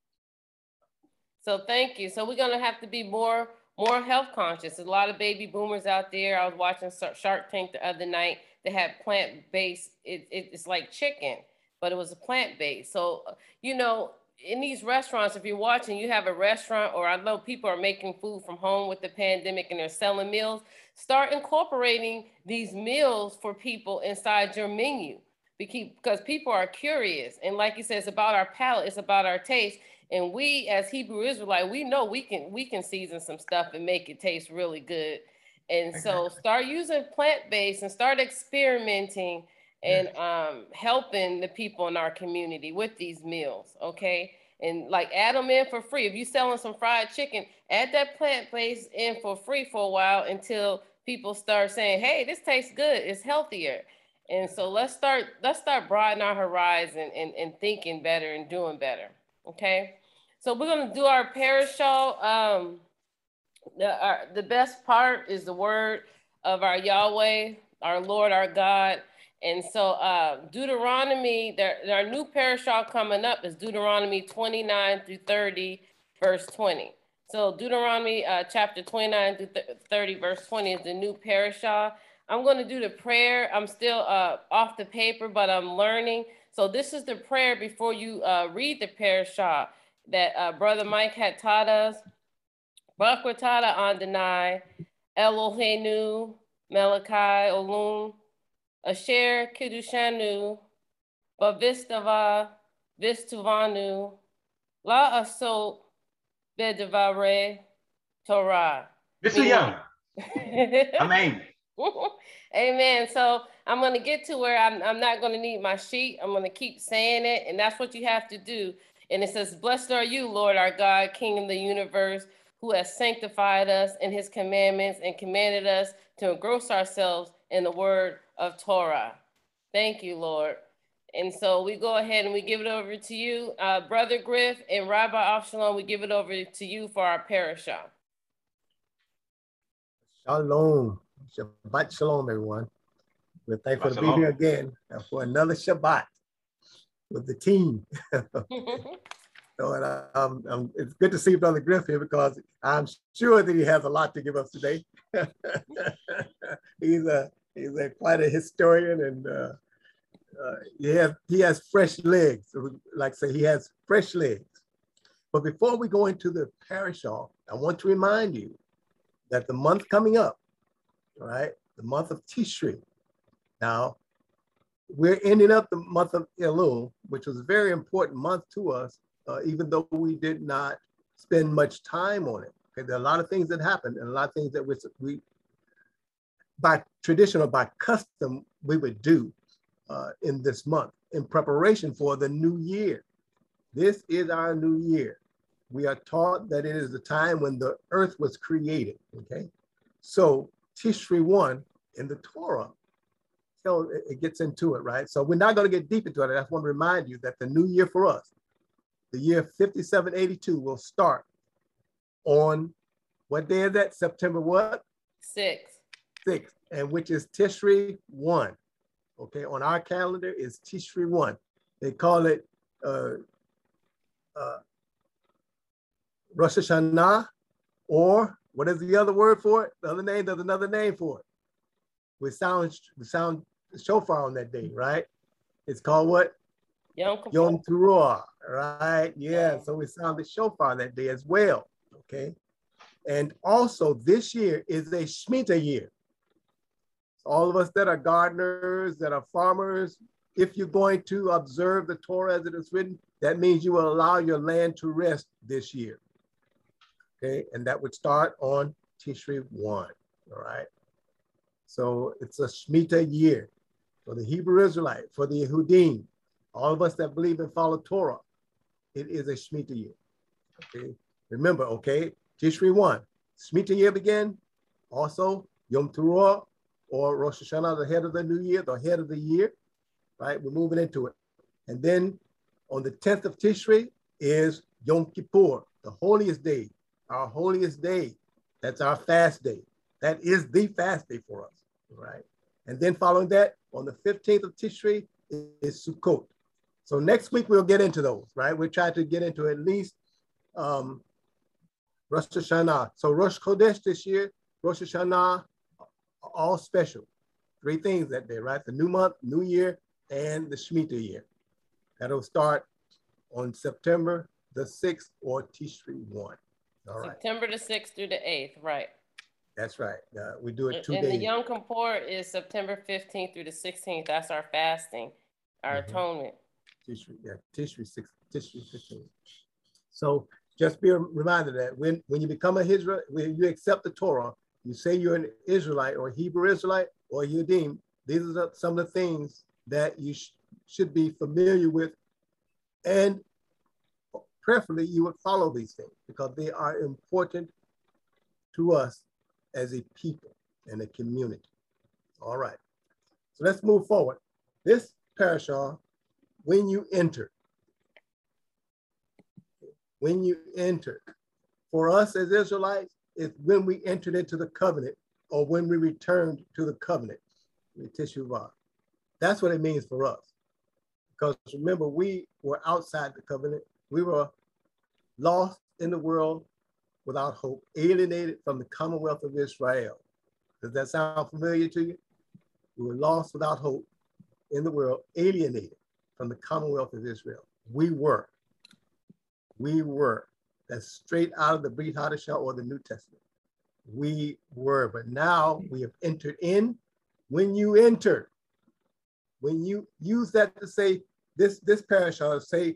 So thank you. So we're gonna have to be more more health conscious. a lot of baby boomers out there. I was watching Shark Tank the other night. They had plant based. It, it, it's like chicken, but it was a plant based. So you know, in these restaurants, if you're watching, you have a restaurant, or I know people are making food from home with the pandemic and they're selling meals. Start incorporating these meals for people inside your menu because people are curious. And like you said, it's about our palate, it's about our taste. And we, as Hebrew Israelite, we know we can we can season some stuff and make it taste really good. And so start using plant based and start experimenting and um, helping the people in our community with these meals. Okay. And like add them in for free. If you're selling some fried chicken, add that plant based in for free for a while until people start saying, hey, this tastes good, it's healthier. And so let's start, let's start broadening our horizon and, and thinking better and doing better. Okay. So we're gonna do our parashah. Um, the, our, the best part is the word of our Yahweh, our Lord, our God. And so uh, Deuteronomy, there, our new parashah coming up is Deuteronomy 29 through 30, verse 20. So Deuteronomy uh, chapter 29 through 30, verse 20 is the new parashah. I'm going to do the prayer. I'm still uh, off the paper, but I'm learning. So this is the prayer before you uh, read the parashah that uh, Brother Mike had taught us. Bakratata Andonai, Eloheinu, Malachi, Olun, Asher Kiddushanu, Bavistava, Vistuvanu, La Asot Bedavare Torah. Mr. Young. Amen. Amen. So I'm going to get to where I'm, I'm not going to need my sheet. I'm going to keep saying it. And that's what you have to do. And it says, Blessed are you, Lord our God, King of the universe, who has sanctified us in his commandments and commanded us to engross ourselves in the word of Torah. Thank you, Lord. And so we go ahead and we give it over to you, uh, Brother Griff and Rabbi Avshalom. We give it over to you for our parashah. Shalom. Shabbat shalom, everyone. We're thankful Shabbat to be here again for another Shabbat with the team. so, and I, um, um, it's good to see Brother Griff here because I'm sure that he has a lot to give us today. he's a he's a, quite a historian and uh, uh, he, has, he has fresh legs. Like I say, he has fresh legs. But before we go into the parashah, I want to remind you that the month coming up, right, the month of Tishri. Now, we're ending up the month of Elul, which was a very important month to us, uh, even though we did not spend much time on it. Okay, there are a lot of things that happened and a lot of things that we, we by tradition or by custom, we would do uh, in this month in preparation for the new year. This is our new year. We are taught that it is the time when the earth was created. Okay. So Tishri 1 in the Torah it gets into it, right? So we're not going to get deep into it. I just want to remind you that the new year for us, the year 5782, will start on what day is that? September what? Six. Six, and which is Tishri 1. Okay, on our calendar is Tishri 1. They call it uh, uh, Rosh Hashanah, or what is the other word for it? The other name, there's another name for it. We sound we sound shofar on that day, right? It's called what? Yom Kippur. Yom Teruah, right? Yeah, so we sound the shofar that day as well, okay? And also this year is a Shemitah year. All of us that are gardeners, that are farmers, if you're going to observe the Torah as it is written, that means you will allow your land to rest this year. Okay, and that would start on Tishri 1, all right? So it's a Shemitah year for the Hebrew Israelite, for the Yehudim, all of us that believe and follow Torah, it is a Shemitah year. Okay, remember, okay, Tishri 1, Shemitah year began, also Yom Teruah or Rosh Hashanah, the head of the new year, the head of the year, right? We're moving into it. And then on the 10th of Tishri is Yom Kippur, the holiest day, our holiest day. That's our fast day. That is the fast day for us, right? And then following that, on the 15th of Tishri is Sukkot. So next week we'll get into those, right? We'll try to get into at least um, Rosh Hashanah. So Rosh Chodesh this year, Rosh Hashanah, all special. Three things that day, right? The new month, new year, and the Shemitah year. That'll start on September the 6th or Tishri 1. All right. September the 6th through the 8th, right. That's right. Uh, we do it two and days. the Yom Kippur is September 15th through the 16th. That's our fasting, our Mhm. atonement. Tishri, yeah, Tishri 6, Tishri 15. So just be reminded that when, when you become a Israel, when you accept the Torah, you say you're an Israelite or Hebrew Israelite or Yudim, these are the, some of the things that you sh- should be familiar with and preferably you would follow these things because they are important to us as a people and a community. All right, so let's move forward. This parashah, when you enter, when you enter, for us as Israelites, it's when we entered into the covenant or when we returned to the covenant, Teshuvah. That's what it means for us. Because remember, we were outside the covenant. We were lost in the world without hope, alienated from the commonwealth of Israel. Does that sound familiar to you? We were lost without hope in the world, alienated from the commonwealth of Israel. We were. We were. That's straight out of the Brit Hadashah or the New Testament. We were, but now we have entered in. When you enter, when you use that to say this, this parashah, say,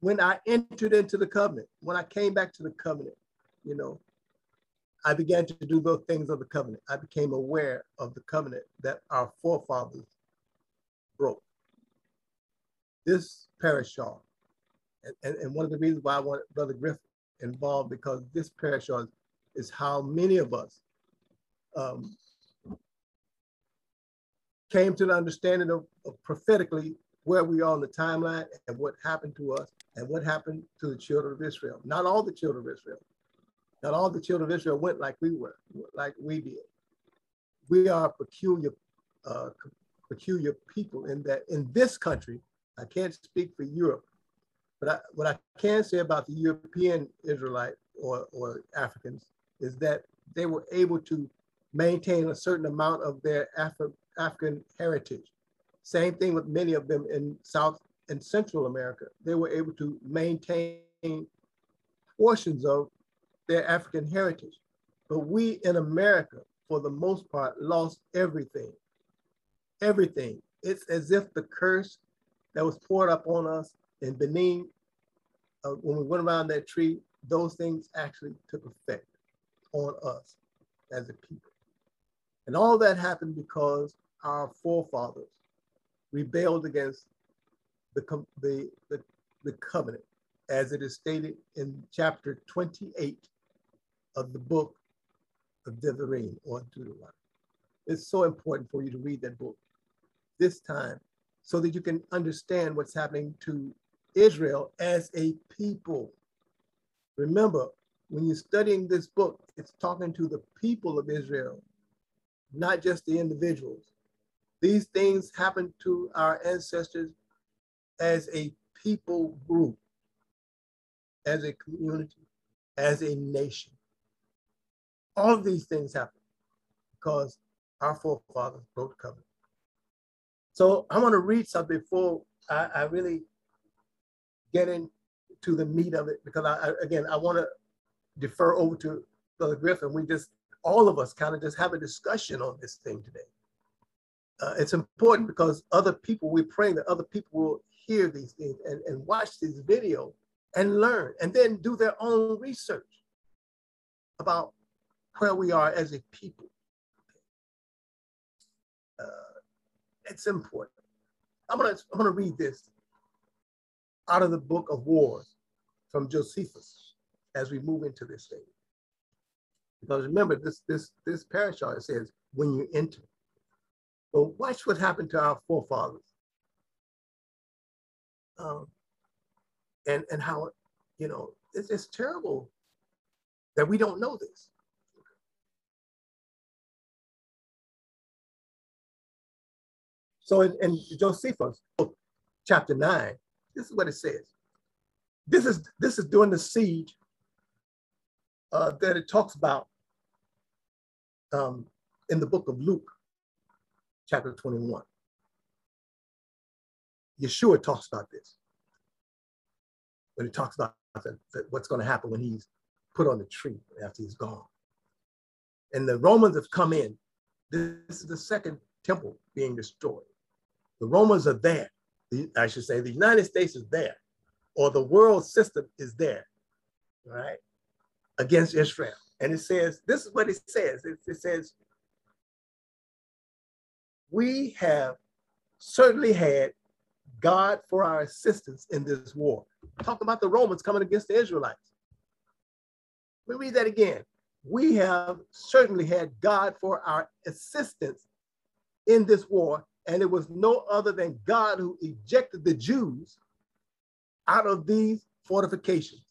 when I entered into the covenant, when I came back to the covenant, you know, I began to do those things of the covenant. I became aware of the covenant that our forefathers broke. This parashah, and, and, one of the reasons why I want Brother Griff involved, because this parashah is how many of us um, came to the understanding of, of prophetically where we are on the timeline and what happened to us and what happened to the children of Israel. Not all the children of Israel. Not all the children of Israel went like we were, like we did. We are peculiar, uh, peculiar people in that in this country, I can't speak for Europe, but I, what I can say about the European Israelite or, or Africans is that they were able to maintain a certain amount of their Afri African heritage. Same thing with many of them in South and Central America. They were able to maintain portions of their African heritage. But we in America, for the most part, lost everything. Everything. It's as if the curse that was poured up on us in Benin, uh, when we went around that tree, those things actually took effect on us as a people. And all that happened because our forefathers rebelled against the, the, the, the covenant as it is stated in chapter 28 of the book of Devarim or Deuteronomy. It's so important for you to read that book this time so that you can understand what's happening to Israel as a people. Remember, when you're studying this book, it's talking to the people of Israel, not just the individuals. These things happened to our ancestors as a people group, as a community, as a nation. All of these things happen because our forefathers broke covenant. So I want to read something before I, I really get into the meat of it because I, I again I want to defer over to Brother Griffin. We just all of us kind of just have a discussion on this thing today. Uh, it's important because other people, we're praying that other people will hear these things and, and watch this video and learn and then do their own research about where we are as a people. Uh, it's important. I'm gonna, I'm gonna read this out of the book of Wars from Josephus as we move into this thing. Because remember, this this this parashah says when you enter. But watch what happened to our forefathers. Um, and and how you know it's, it's terrible that we don't know this. So in, in Josephus, chapter 9, this is what it says. This is this is during the siege uh, that it talks about um, in the book of Luke, chapter 21. Yeshua talks about this. When he talks about what's going to happen when he's put on the tree after he's gone. And the Romans have come in. This is the second temple being destroyed. The Romans are there. The, I should say the United States is there, or the world system is there, right, against Israel. And it says, this is what it says. It, it says, we have certainly had God for our assistance in this war. Talk about the Romans coming against the Israelites. Let me read that again. We have certainly had God for our assistance in this war, and it was no other than God who ejected the Jews out of these fortifications.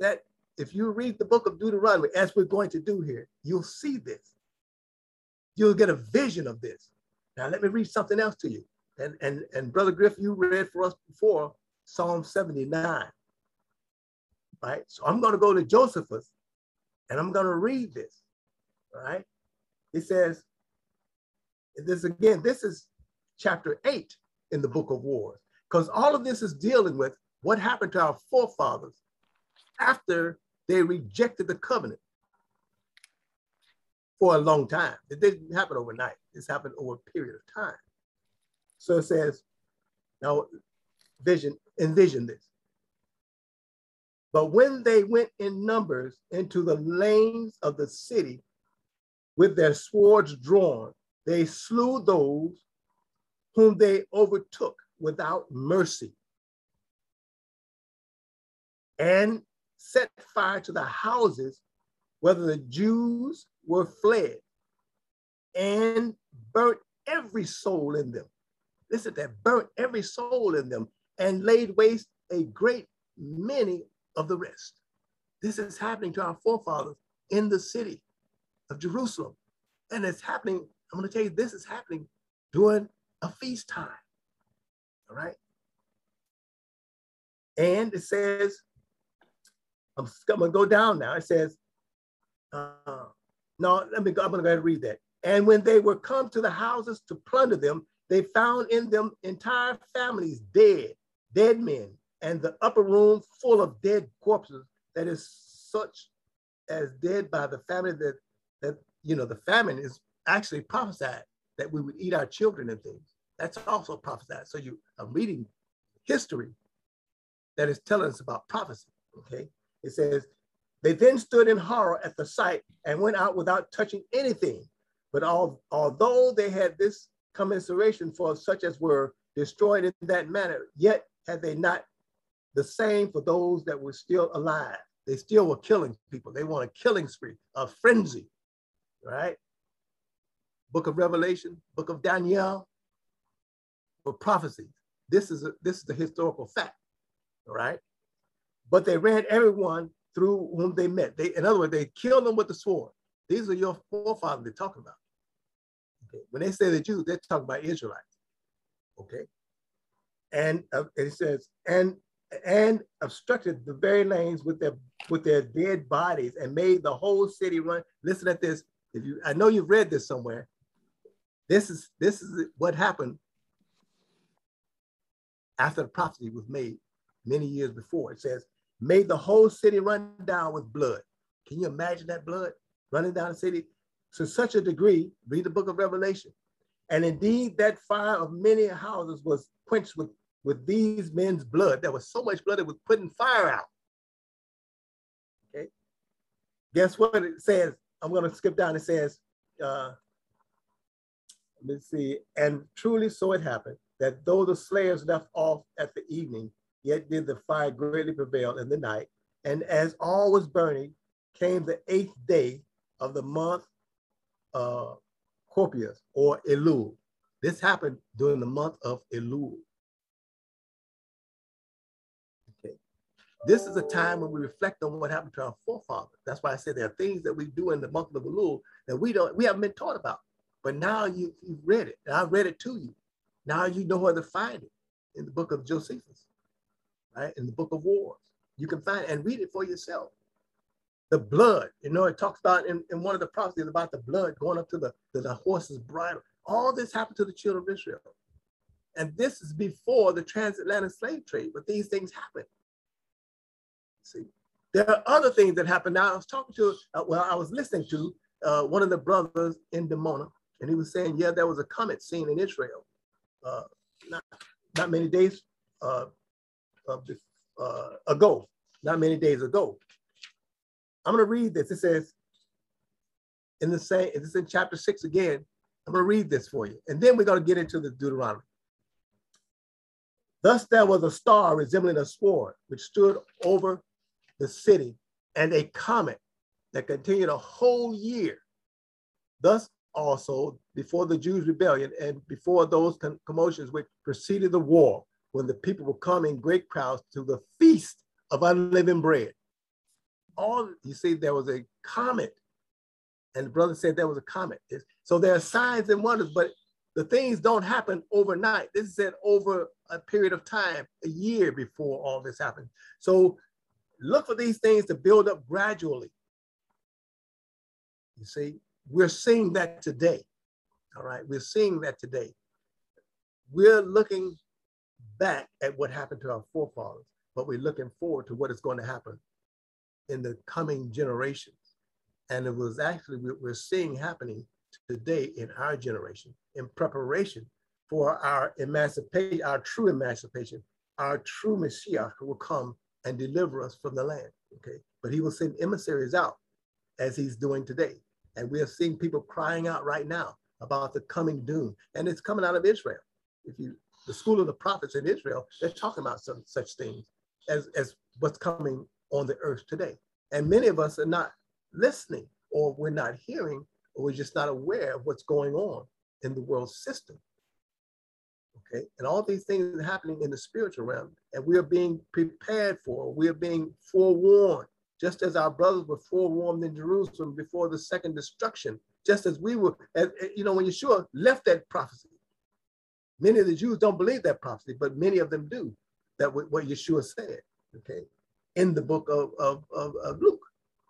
That if you read the book of Deuteronomy, as we're going to do here, you'll see this. You'll get a vision of this. Now, let me read something else to you. And, and, and Brother Griff, you read for us before Psalm 79. Right? So I'm going to go to Josephus and I'm going to read this. Right? It says, this again, this is chapter 8 in the book of Wars, because all of this is dealing with what happened to our forefathers after they rejected the covenant for a long time. It didn't happen overnight. This happened over a period of time. So it says, now vision, envision this. But when they went in numbers into the lanes of the city with their swords drawn, they slew those whom they overtook without mercy. And set fire to the houses whether the Jews were fled and burnt every soul in them. Listen, that burnt every soul in them and laid waste a great many of the rest. This is happening to our forefathers in the city of Jerusalem. And it's happening, I'm going to tell you, this is happening during a feast time. All right. And it says, I'm, I'm going to go down now. It says, uh, no, let me go, I'm going to go ahead and read that. And when they were come to the houses to plunder them, they found in them entire families dead, dead men, and the upper room full of dead corpses that is such as dead by the family that, that you know, the famine is actually prophesied that we would eat our children and things. That's also prophesied. So you are reading history that is telling us about prophecy, okay? It says, they then stood in horror at the sight and went out without touching anything. But all, although they had this commiseration for such as were destroyed in that manner, yet had they not the same for those that were still alive. They still were killing people. They want a killing spree, a frenzy, right? Book of Revelation, book of Daniel, were prophecies. This is a, this is the historical fact, all right? But they ran everyone through whom they met. They, in other words, they killed them with the sword. These are your forefathers they're talking about. Okay. When they say the Jews, they're talking about Israelites. Okay. And uh, it says, and and obstructed the very lanes with their with their dead bodies and made the whole city run. Listen at this. If you I know you've read this somewhere. This is this is what happened after the prophecy was made many years before. It says, made the whole city run down with blood. Can you imagine that blood running down the city? To such a degree, read the book of Revelation. And indeed, that fire of many houses was quenched with, with these men's blood. There was so much blood it was putting fire out. Okay. Guess what it says? I'm going to skip down. It says, uh, let me see. And truly so it happened that though the slayers left off at the evening, yet did the fire greatly prevail in the night. And as all was burning, came the eighth day of the month uh, Gorpieus or Elul. This happened during the month of Elul. Okay. This is a time when we reflect on what happened to our forefathers. That's why I said there are things that we do in the month of Elul that we don't, we haven't been taught about. But now you, you've read it, I read it to you. Now you know where to find it in the book of Josephus, right? In the book of Wars. You can find it and read it for yourself. The blood, you know, it talks about in, in one of the prophecies about the blood going up to the, to the horse's bridle. All this happened to the children of Israel. And this is before the transatlantic slave trade, but these things happen. See, there are other things that happen. Now, I was talking to, uh, well, I was listening to uh, one of the brothers in Dimona, and he was saying, yeah, there was a comet seen in Israel uh, not, not many days uh, uh, ago, not many days ago. I'm going to read this. It says, in the same, it's in chapter six again. I'm going to read this for you. And then we're going to get into the Deuteronomy. Thus there was a star resembling a sword, which stood over the city, and a comet that continued a whole year. Thus also before the Jews' rebellion and before those commotions which preceded the war, when the people would come in great crowds to the feast of unleavened bread. All you see, there was a comet, and the brother said there was a comet. So there are signs and wonders, but the things don't happen overnight. This is said over a period of time, a year before all this happened. So look for these things to build up gradually. You see, we're seeing that today. All right, we're seeing that today. We're looking back at what happened to our forefathers, but we're looking forward to what is going to happen in the coming generations. And it was actually we're seeing happening today in our generation in preparation for our emancipation, our true emancipation, our true Messiah who will come and deliver us from the land. Okay, but he will send emissaries out as he's doing today. And we are seeing people crying out right now about the coming doom. And it's coming out of Israel. If you, the school of the prophets in Israel, they're talking about some such things as, as what's coming on the earth today. And many of us are not listening or we're not hearing or we're just not aware of what's going on in the world system. Okay, and all these things are happening in the spiritual realm, and we are being prepared for, we are being forewarned just as our brothers were forewarned in Jerusalem before the second destruction, just as we were, as, you know, when Yeshua left that prophecy. Many of the Jews don't believe that prophecy, but many of them do. That what Yeshua said, okay, in the book of, of, of, of Luke,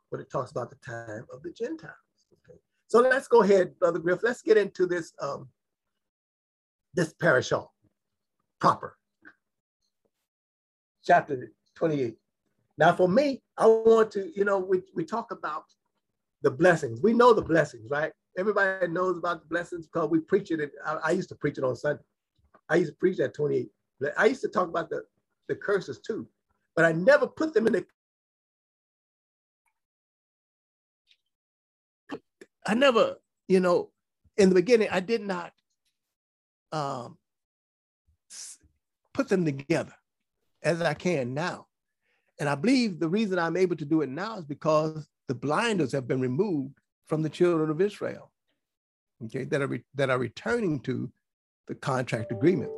when it talks about the time of the Gentiles. Okay, so let's go ahead, Brother Griff. Let's get into this um, this parashah proper. Chapter 28. Now, for me, I want to, you know, we, we talk about the blessings. We know the blessings, right? Everybody knows about the blessings because we preach it. I, I, used to preach it on Sunday. I used to preach that 28. I used to talk about the, the curses too, but I never put them in the. I never, you know, in the beginning, I did not um, put them together as I can now. And I believe the reason I'm able to do it now is because the blinders have been removed from the children of Israel. okay, that are, that are returning to the contract agreement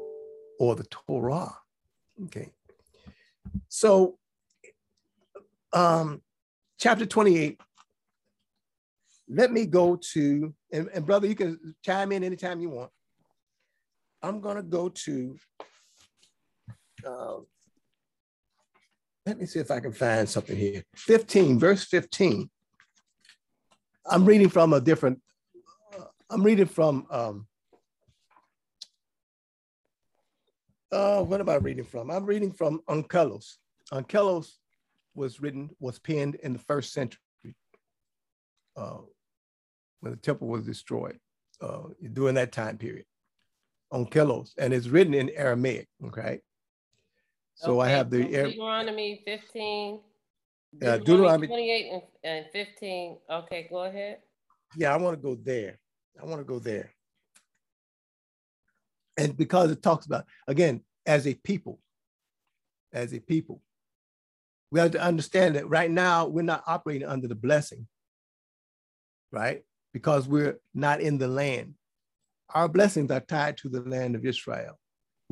or the Torah, okay. So um, chapter 28, let me go to, and, and brother, you can chime in anytime you want. I'm gonna go to, uh, let me see if I can find something here. 15, verse 15. I'm reading from a different, uh, I'm reading from, um, uh, what am I reading from? I'm reading from Onkelos. Onkelos was written, was penned in the first century uh, when the temple was destroyed uh, during that time period Onkelos, and it's written in Aramaic, okay? So okay, I have the Deuteronomy 15. Yeah, Deuteronomy 28 and, and 15. Okay, go ahead. Yeah, I want to go there. I want to go there. And because it talks about, again, as a people, as a people, we have to understand that right now we're not operating under the blessing, right? Because we're not in the land. Our blessings are tied to the land of Israel.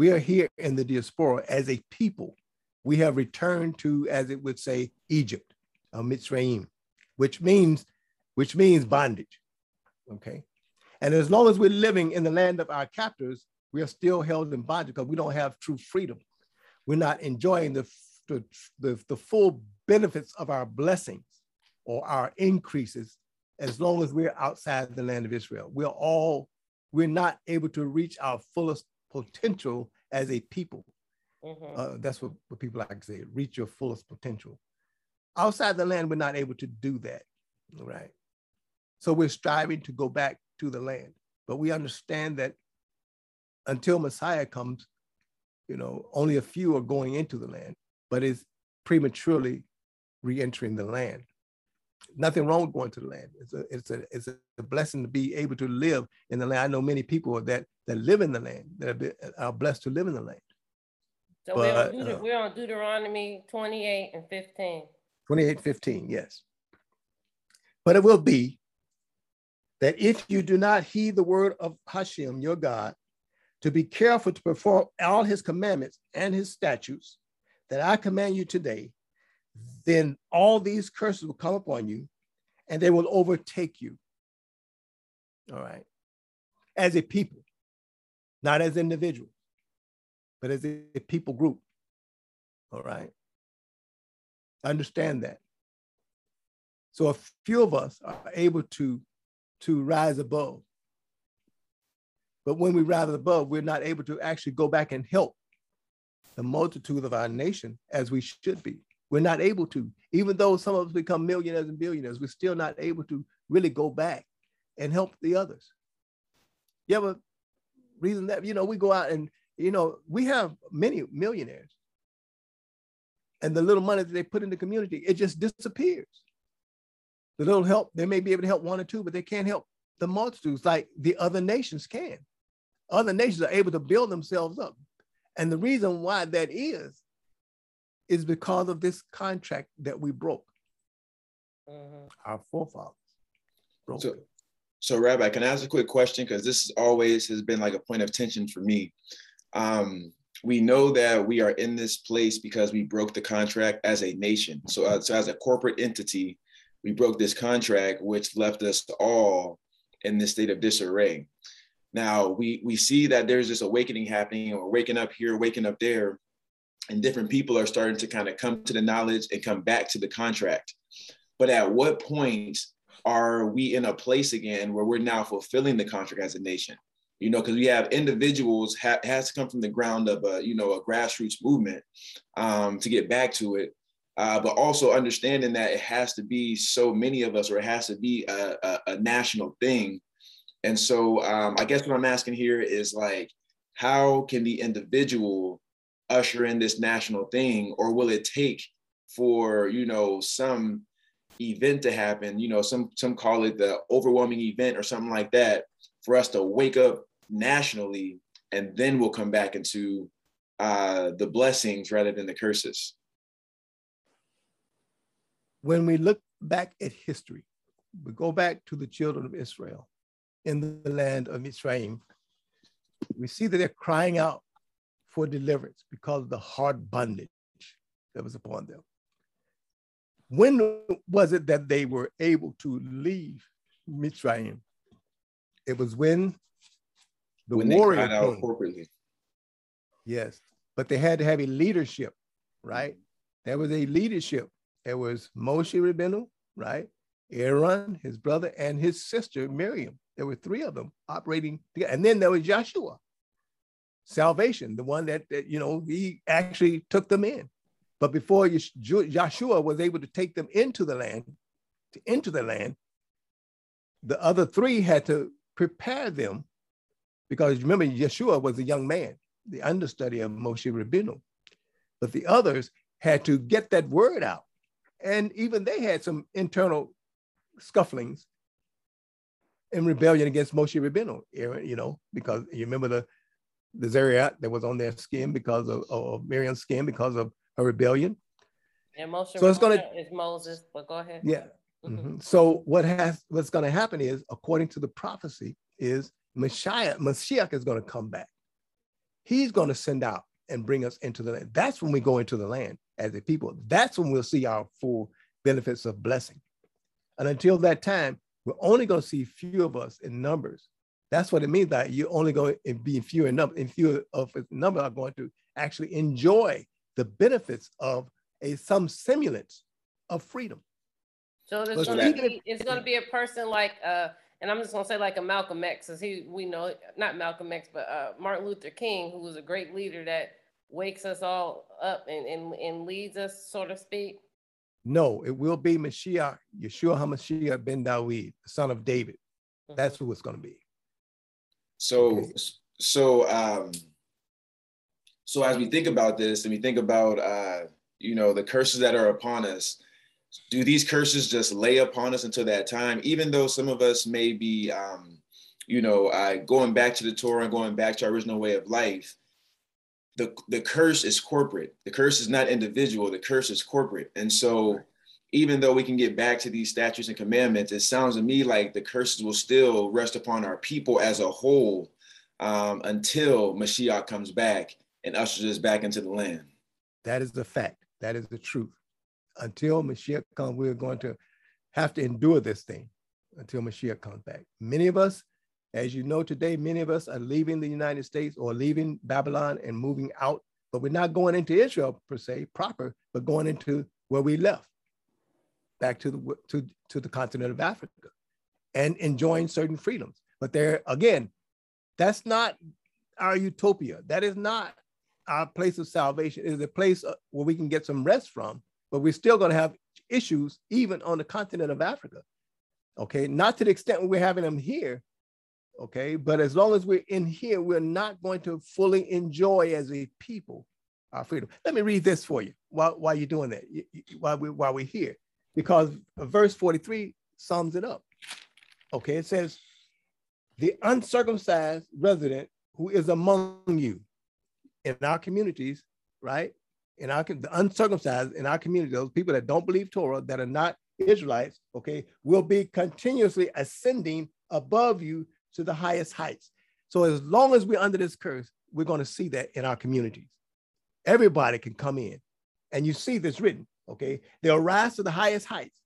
We are here in the diaspora as a people. We have returned to, as it would say, Egypt, or Mitzrayim, which means, which means bondage. Okay. And as long as we're living in the land of our captors, we are still held in bondage because we don't have true freedom. We're not enjoying the, the, the, the full benefits of our blessings or our increases as long as we're outside the land of Israel. We're all, we're not able to reach our fullest potential as a people. Mm-hmm. Uh, that's what, what people like to say, reach your fullest potential. Outside the land, we're not able to do that, right? So we're striving to go back to the land, but we understand that until Messiah comes, you know, only a few are going into the land, but it's prematurely re-entering the land. Nothing wrong with going to the land. It's a, it's a, it's a blessing to be able to live in the land. I know many people that, that live in the land, that are blessed to live in the land. So but, we're, on Deut- uh, we're on Deuteronomy 28 and 15. 28, 15, yes. But it will be that if you do not heed the word of Hashem, your God, to be careful to perform all his commandments and his statutes that I command you today, then all these curses will come upon you and they will overtake you. All right. As a people, not as individuals, but as a people group. All right. Understand that. So a few of us are able to, to rise above but when we rise above, we're not able to actually go back and help the multitude of our nation as we should be. We're not able to, even though some of us become millionaires and billionaires, we're still not able to really go back and help the others. You have a reason that, you know, we go out and, you know, we have many millionaires. And the little money that they put in the community, it just disappears. The little help, they may be able to help one or two, but they can't help the multitudes like the other nations can other nations are able to build themselves up. And the reason why that is, is because of this contract that we broke. Mm-hmm. Our forefathers broke. So, so, Rabbi, can I ask a quick question? Because this always has been like a point of tension for me. Um, we know that we are in this place because we broke the contract as a nation. So, uh, so as a corporate entity, we broke this contract, which left us all in this state of disarray. Now we we see that there's this awakening happening, or waking up here, waking up there, and different people are starting to kind of come to the knowledge and come back to the contract. But at what point are we in a place again where we're now fulfilling the contract as a nation? You know, because we have individuals ha- has to come from the ground of a you know a grassroots movement um, to get back to it. Uh, but also understanding that it has to be so many of us, or it has to be a, a, a national thing and so um, I guess what I'm asking here is like, how can the individual usher in this national thing, or will it take for you know some event to happen? You know, some some call it the overwhelming event or something like that, for us to wake up nationally, and then we'll come back into uh, the blessings rather than the curses. When we look back at history, we go back to the children of Israel in the land of Mitzrayim, we see that they're crying out for deliverance because of the hard bondage that was upon them. When was it that they were able to leave Mitzrayim? It was when the when warrior they cried out came. corporately. Yes, but they had to have a leadership, right? There was a leadership. There was Moshe Rabbeinu, right? Aaron, his brother, and his sister Miriam. There were three of them operating together. And then there was Joshua, salvation, the one that, that you know, he actually took them in. But before Joshua was able to take them into the land, to into the land, the other three had to prepare them because remember, Yeshua was a young man, the understudy of Moshe Rabbeinu. But the others had to get that word out. And even they had some internal scufflings in rebellion against Moshe Rabbeinu, Aaron, you know, because you remember the the tzaraat that was on their skin because of, of Miriam's skin because of her rebellion. And Moshe So it's gonna- Rabbeinu is Moses, but go ahead. Yeah. Mhm. Mhm. So what has what's going to happen is, according to the prophecy, is Messiah, Mashiach is going to come back. He's going to send out and bring us into the land. That's when we go into the land as a people. That's when we'll see our full benefits of blessing. And until that time, we're only going to see few of us in numbers. That's what it means that you're only going to be few in number, and few of a number are going to actually enjoy the benefits of a some semblance of freedom. So there's Let's gonna be, it's gonna be a person like, uh, and I'm just gonna say like a Malcolm X, as he, we know, not Malcolm X, but, uh, Martin Luther King, who was a great leader that wakes us all up and, and, and leads us, so to speak. No, it will be Mashiach, Yeshua HaMashiach ben Dawid, the son of David. That's who it's going to be. So, so, um, so as we think about this and we think about, uh, you know, the curses that are upon us, do these curses just lay upon us until that time? Even though some of us may be, um, you know, uh, going back to the Torah and going back to our original way of life, the the curse is corporate. The curse is not individual. The curse is corporate. And so, even though we can get back to these statutes and commandments, it sounds to me like the curses will still rest upon our people as a whole um, until Mashiach comes back and ushers us back into the land. That is the fact. That is the truth. Until Mashiach comes, we're going to have to endure this thing until Mashiach comes back. Many of us, as you know today, many of us are leaving the United States or leaving Babylon and moving out, but we're not going into Israel per se proper, but going into where we left, back to the to, to the continent of Africa and enjoying certain freedoms. But there again, that's not our utopia. That is not our place of salvation. It is a place uh, where we can get some rest from, but we're still going to have issues even on the continent of Africa. Okay, not to the extent we're having them here. Okay, but as long as we're in here, we're not going to fully enjoy as a people our freedom. Let me read this for you while, while you're doing that, while, we, while we're here, because verse 43 sums it up. Okay, it says, the uncircumcised resident who is among you in our communities, right? In our the uncircumcised in our community, those people that don't believe Torah, that are not Israelites, okay, will be continuously ascending above you to the highest heights. So as long as we're under this curse, we're going to see that in our communities. Everybody can come in, and you see this written, okay? They'll rise to the highest heights,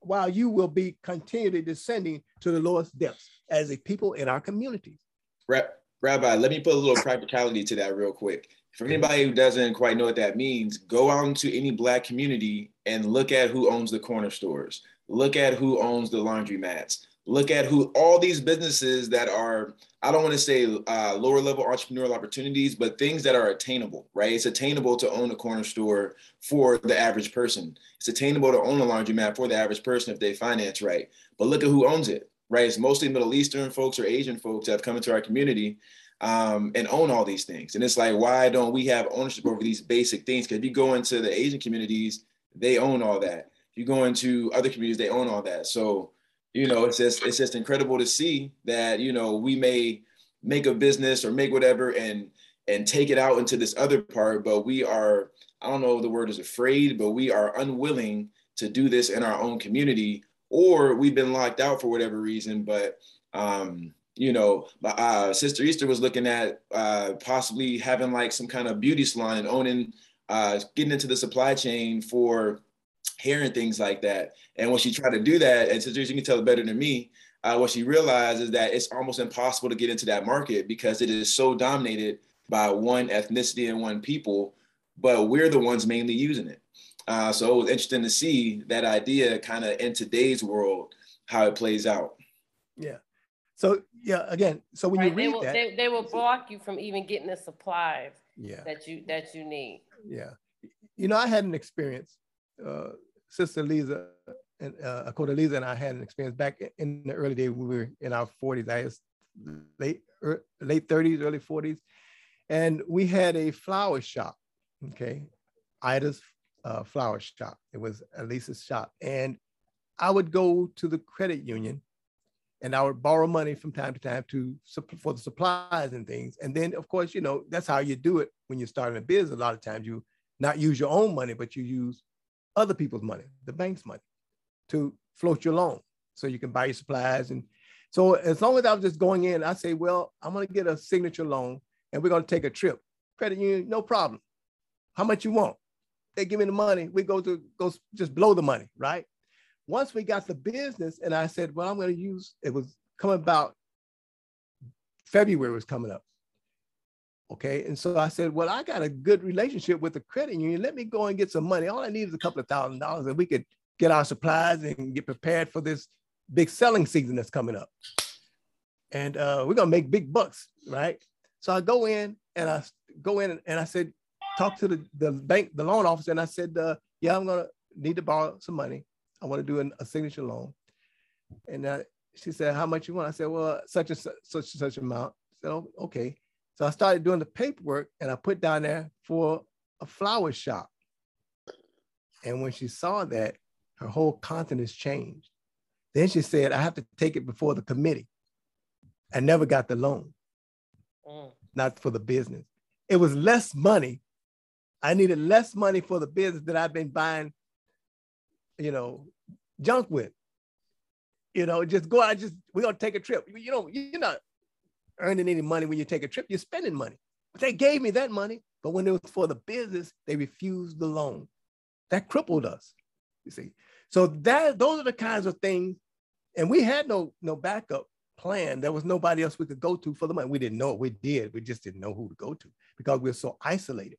while you will be continually descending to the lowest depths as a people in our communities. Rabbi, let me put a little practicality to that real quick. For anybody who doesn't quite know what that means, go out into any black community and look at who owns the corner stores. Look at who owns the laundromats. Look at who all these businesses that are, I don't want to say uh, lower level entrepreneurial opportunities, but things that are attainable, right? It's attainable to own a corner store for the average person. It's attainable to own a laundromat for the average person if they finance right. But look at who owns it, right? It's mostly Middle Eastern folks or Asian folks that have come into our community um, and own all these things. And it's like, why don't we have ownership over these basic things? Because if you go into the Asian communities, they own all that. If you go into other communities, they own all that. So, you know, it's just it's just incredible to see that you know we may make a business or make whatever and and take it out into this other part, but we are I don't know the word is afraid, but we are unwilling to do this in our own community, or we've been locked out for whatever reason. But Um, you know, uh, Sister Easter was looking at uh, possibly having like some kind of beauty salon and owning, uh, getting into the supply chain for hair and things like that. And when she tried to do that, and Sister Easter, you can tell it better than me, uh, what she realized is that it's almost impossible to get into that market because it is so dominated by one ethnicity and one people, but we're the ones mainly using it. Uh, so it was interesting to see that idea kind of in today's world, how it plays out. Yeah. So yeah, again, so when right, you read they will, that, they, they will block you from even getting the supplies yeah. that you that you need. Yeah. You know, I had an experience. Uh, Sister Lisa and uh, Lisa and I had an experience back in the early days when we were in our 40s. I was late er, late 30s, early 40s, and we had a flower shop. Okay, Ida's uh, flower shop. It was Elisa's shop, and I would go to the credit union, and I would borrow money from time to time to for the supplies and things. And then, of course, you know that's how you do it when you're starting a business. A lot of times you not use your own money, but you use other people's money, the bank's money, to float your loan so you can buy your supplies. And so as long as I was just going in, I say, well, I'm going to get a signature loan and we're going to take a trip. Credit union, no problem. How much you want? They give me the money. We go to go just blow the money, right? Once we got the business, and I said, well, I'm going to use. It was coming about. February was coming up. Okay. And so I said, well, I got a good relationship with the credit union. Let me go and get some money. All I need is a couple of thousand dollars and we could get our supplies and get prepared for this big selling season that's coming up. And uh, we're going to make big bucks, right? So I go in and I go in and I said, talk to the, the bank, the loan officer. And I said, uh, yeah, I'm going to need to borrow some money. I want to do an, a signature loan. And uh, she said, how much you want? I said, well, such and such, such, such amount. So, okay. So I started doing the paperwork and I put down there for a flower shop. And when she saw that, her whole countenance changed. Then she said, I have to take it before the committee. I never got the loan, mm. not for the business. It was less money. I needed less money for the business that I've been buying, you know, junk with. You know, just go out, just we're gonna take a trip. You know, you're not earning any money when you take a trip, you're spending money. But they gave me that money, but when it was for the business, they refused the loan. That crippled us, you see. So that those are the kinds of things, and we had no no backup plan. There was nobody else we could go to for the money. We didn't know it. We did. We just didn't know who to go to because we we're so isolated,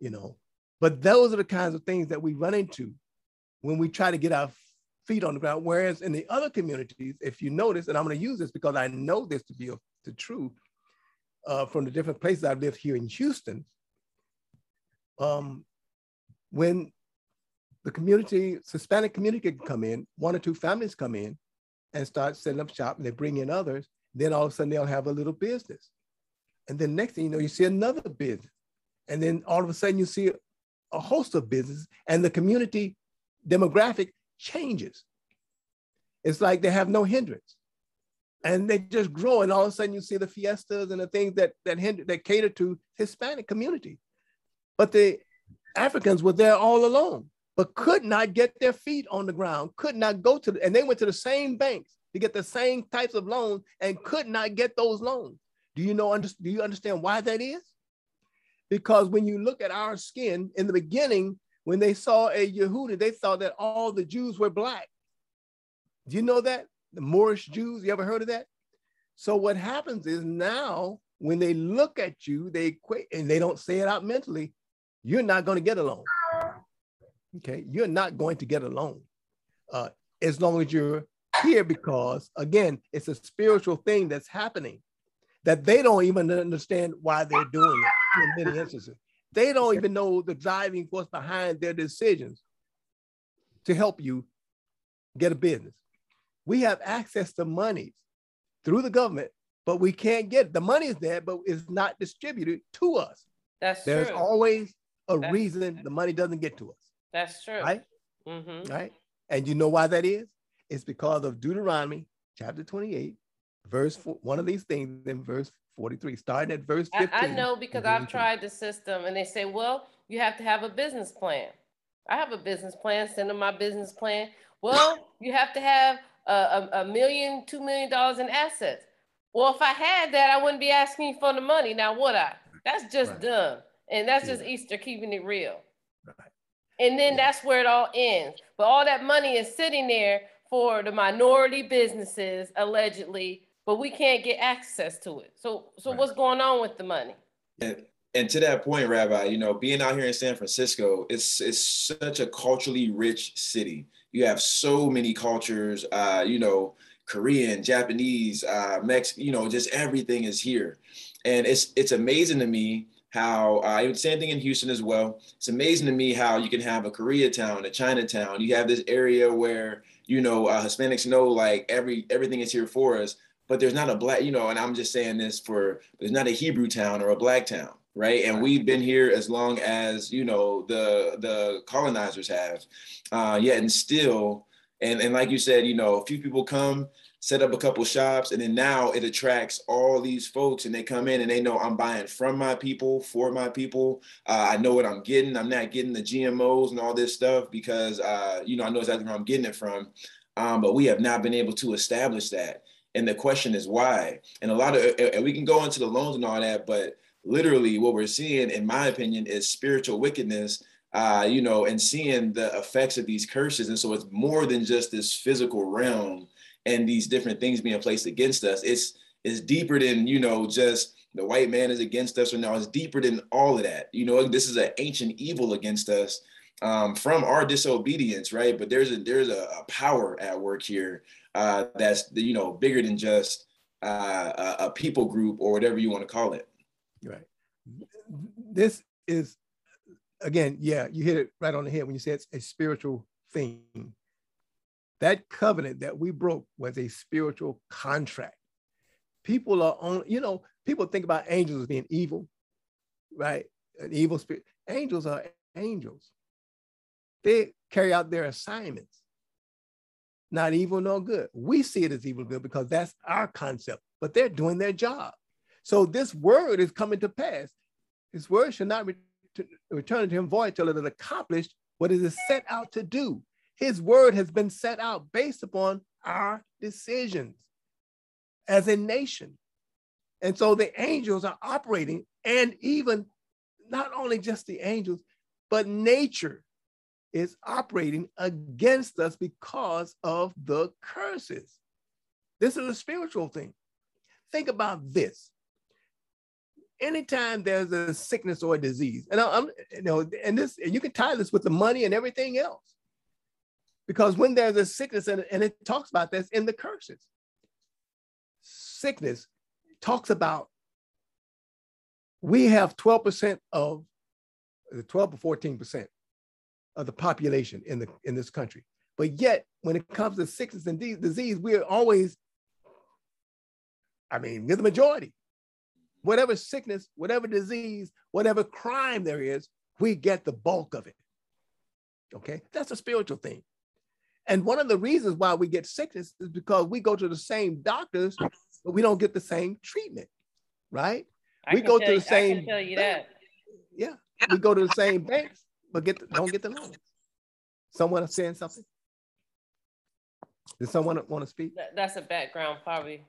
you know. But those are the kinds of things that we run into when we try to get our feet on the ground. Whereas in the other communities, if you notice, and I'm going to use this because I know this to be a the truth uh, from the different places I've lived here in Houston. Um, when the community, Hispanic community can come in, one or two families come in and start setting up shop and they bring in others, then all of a sudden they'll have a little business. And then next thing you know, you see another business. And then all of a sudden you see a host of businesses and the community demographic changes. It's like they have no hindrance and they just grow and all of a sudden you see the fiestas and the things that that hinder, that cater to hispanic community but the africans were there all alone but could not get their feet on the ground could not go to the, and they went to the same banks to get the same types of loans and could not get those loans do you know under, do you understand why that is because when you look at our skin in the beginning when they saw a Yehudi, they thought that all the Jews were black. Do you know that? The Moorish Jews. You ever heard of that? So what happens is now when they look at you, they equate and they don't say it out mentally, you're not going to get a loan. Okay, you're not going to get a loan uh, as long as you're here because again, it's a spiritual thing that's happening that they don't even understand why they're doing it in many instances. They don't even know the driving force behind their decisions to help you get a business we have access to monies through the government, but we can't get the money is there, but it's not distributed to us. That's true. There's true. always a That's reason the money doesn't get to us. That's true. Right? Mm-hmm. Right? And you know why that is? It's because of Deuteronomy chapter 28, verse four, one of these things in verse 43, starting at verse 15. I, I know because I've tried the system and they say, well, you have to have a business plan. I have a business plan, send them my business plan. Well, you have to have a, a, a million, two million dollars in assets. Well, if I had that, I wouldn't be asking for the money. Now, would I? That's just right. dumb. And that's just Easter keeping it real. Right. And then yeah. that's where it all ends. But all that money is sitting there for the minority businesses, allegedly, but we can't get access to it. So, so right. what's going on with the money? And, and to that point, Rabbi, you know, being out here in San Francisco, it's it's such a culturally rich city. You have so many cultures, uh, you know, Korean, Japanese, uh, Mex, you know, just everything is here, and it's it's amazing to me how uh, same thing in Houston as well. It's amazing to me how you can have a Koreatown, a Chinatown. You have this area where you know uh, Hispanics know like every everything is here for us, but there's not a black, you know, and I'm just saying this for there's not a Hebrew town or a black town, right? And we've been here as long as you know the the colonizers have, uh, yet and still, and and like you said, you know, a few people come set up a couple shops and then now it attracts all these folks and they come in and they know i'm buying from my people for my people. Uh, i know what i'm getting. I'm not getting the gmos and all this stuff because uh, you know i know exactly where i'm getting it from. Um, but we have not been able to establish that. And the question is why? And a lot of and we can go into the loans and all that but literally what we're seeing in my opinion is spiritual wickedness uh, you know and seeing the effects of these curses and so it's more than just this physical realm and these different things being placed against us. It's it's deeper than you know just the white man is against us or no. It's deeper than all of that. You know, this is an ancient evil against us um, from our disobedience, right? But there's a there's a, a power at work here uh, that's you know bigger than just uh, a, a people group or whatever you want to call it. Right. This is again, yeah, you hit it right on the head when you say it's a spiritual thing. That covenant that we broke was a spiritual contract. People are on, you know, people think about angels as being evil, right? An evil spirit. Angels are angels. They carry out their assignments. Not evil nor good. We see it as evil good because that's our concept, but they're doing their job. So this word is coming to pass. This word shall not return to him void till it has accomplished what it is set out to do. His word has been set out based upon our decisions as a nation. And so the angels are operating, and even not only just the angels, but nature is operating against us because of the curses. This is a spiritual thing. Think about this. Anytime there's a sickness or a disease, and I'm, you know, and this, and you can tie this with the money and everything else. Because when there's a sickness, and, and it talks about this in the curses, sickness talks about we have 12% of the 12 or 14% of the population in the in this country. But yet, when it comes to sickness and disease, we are always, I mean, we're the majority. Whatever sickness, whatever disease, whatever crime there is, we get the bulk of it. Okay, that's a spiritual thing. And one of the reasons why we get sickness is because we go to the same doctors, but we don't get the same treatment, right? I we go to the same. I can tell you that. Yeah, we go to the same banks, but get the, don't get the loans. Someone saying something? Does someone want to speak? That's a background, probably.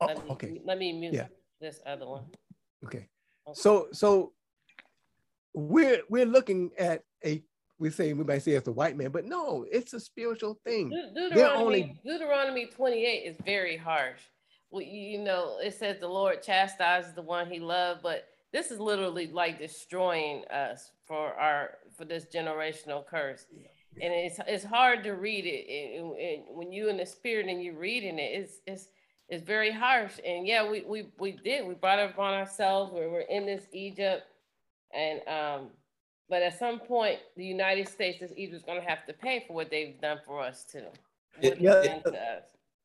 Oh, let me, okay. Let me mute yeah. This other one. Okay. okay. So so we're we're looking at a we say we might say it's a white man, but no, it's a spiritual thing. Deuteronomy, only... Deuteronomy 28 is very harsh. Well, you know, it says the Lord chastises the one he loved, but this is literally like destroying us for our for this generational curse. And it's it's hard to read it and, and when you in the spirit and you're reading it, it's it's it's very harsh. And yeah, we we we did we brought it upon ourselves. where we're in this Egypt, and um, but at some point, the United States is either going to have to pay for what they've done for us too. It, yeah,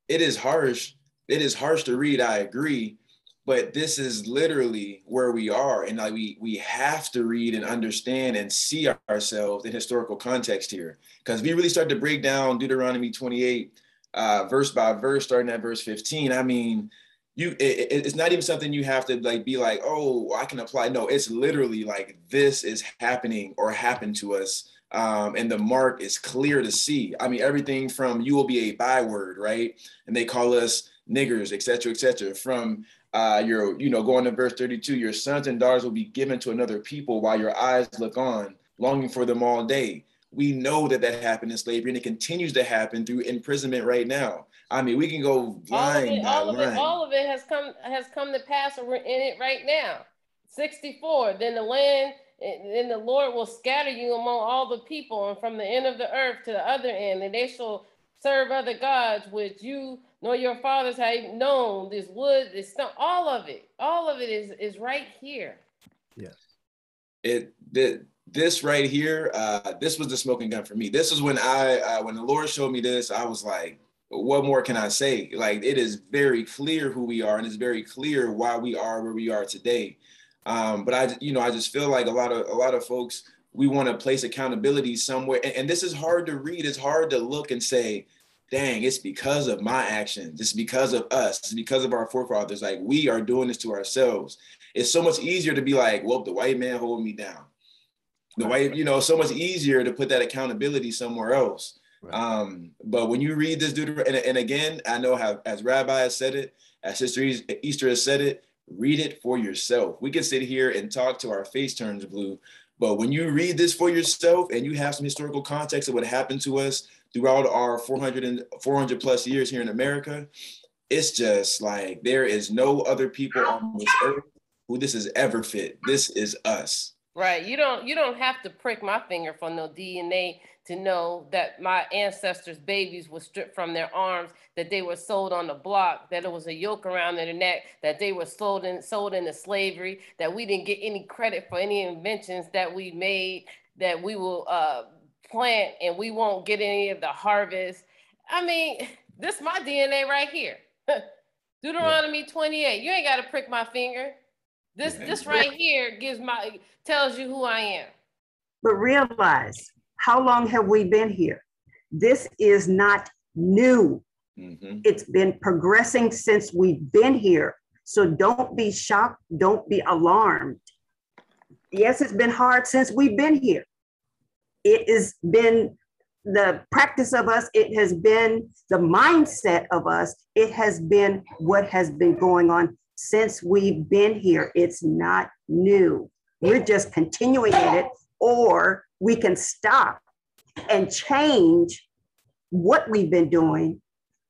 it is harsh. It is harsh to read. I agree, but this is literally where we are, and like we we have to read and understand and see ourselves in historical context here, because we really start to break down Deuteronomy 28 uh, verse by verse, starting at verse 15. I mean, you it, it's not even something you have to like be like oh i can apply no it's literally like this is happening or happened to us Um, and the mark is clear to see. I mean, everything from you will be a byword, right? And they call us niggers, et cetera, et cetera. From uh, your, you know, going to verse 32, your sons and daughters will be given to another people while your eyes look on, longing for them all day. We know that that happened in slavery and it continues to happen through imprisonment right now. I mean, we can go line all of it, all of it, all of it has come has come to pass, and we're in it right now. 64. Then the land, then the Lord will scatter you among all the people, and from the end of the earth to the other end, and they shall serve other gods which you nor your fathers have known. This wood, this stone, all of it, all of it is is right here. Yes. It did this right here. Uh, this was the smoking gun for me. This is when I uh, when the Lord showed me this, I was like, what more can I say? Like it is very clear who we are, and it's very clear why we are where we are today. Um, but I, you know, I just feel like a lot of a lot of folks we want to place accountability somewhere, and, and this is hard to read. It's hard to look and say, "Dang, it's because of my actions. It's because of us. It's because of our forefathers. Like we are doing this to ourselves." It's so much easier to be like, "Well, the white man hold me down." The white, you know, so much easier to put that accountability somewhere else. Right. Um, but when you read this Deuteronomy, and, and, again, I know how as Rabbi has said it, as Sister Easter has said it, read it for yourself. We can sit here and talk to our face turns blue, but when you read this for yourself and you have some historical context of what happened to us throughout our 400 and 400 plus years here in America, it's just like there is no other people on this earth who this is ever fit. This is us. Right. You don't you don't have to prick my finger for no DNA to know that my ancestors' babies were stripped from their arms, that they were sold on the block, that it was a yoke around their neck, that they were sold in, sold into slavery, that we didn't get any credit for any inventions that we made, that we will uh, plant and we won't get any of the harvest. I mean, this is my DNA right here. Deuteronomy 28. You ain't got to prick my finger. This this right here gives my tells you who I am. But realize how long have we been here? This is not new. Mm-hmm. It's been progressing since we've been here. So don't be shocked, don't be alarmed. Yes, it's been hard since we've been here. It has been the practice of us, it has been the mindset of us, it has been what has been going on since we've been here. It's not new. We're just continuing in it, or we can stop and change what we've been doing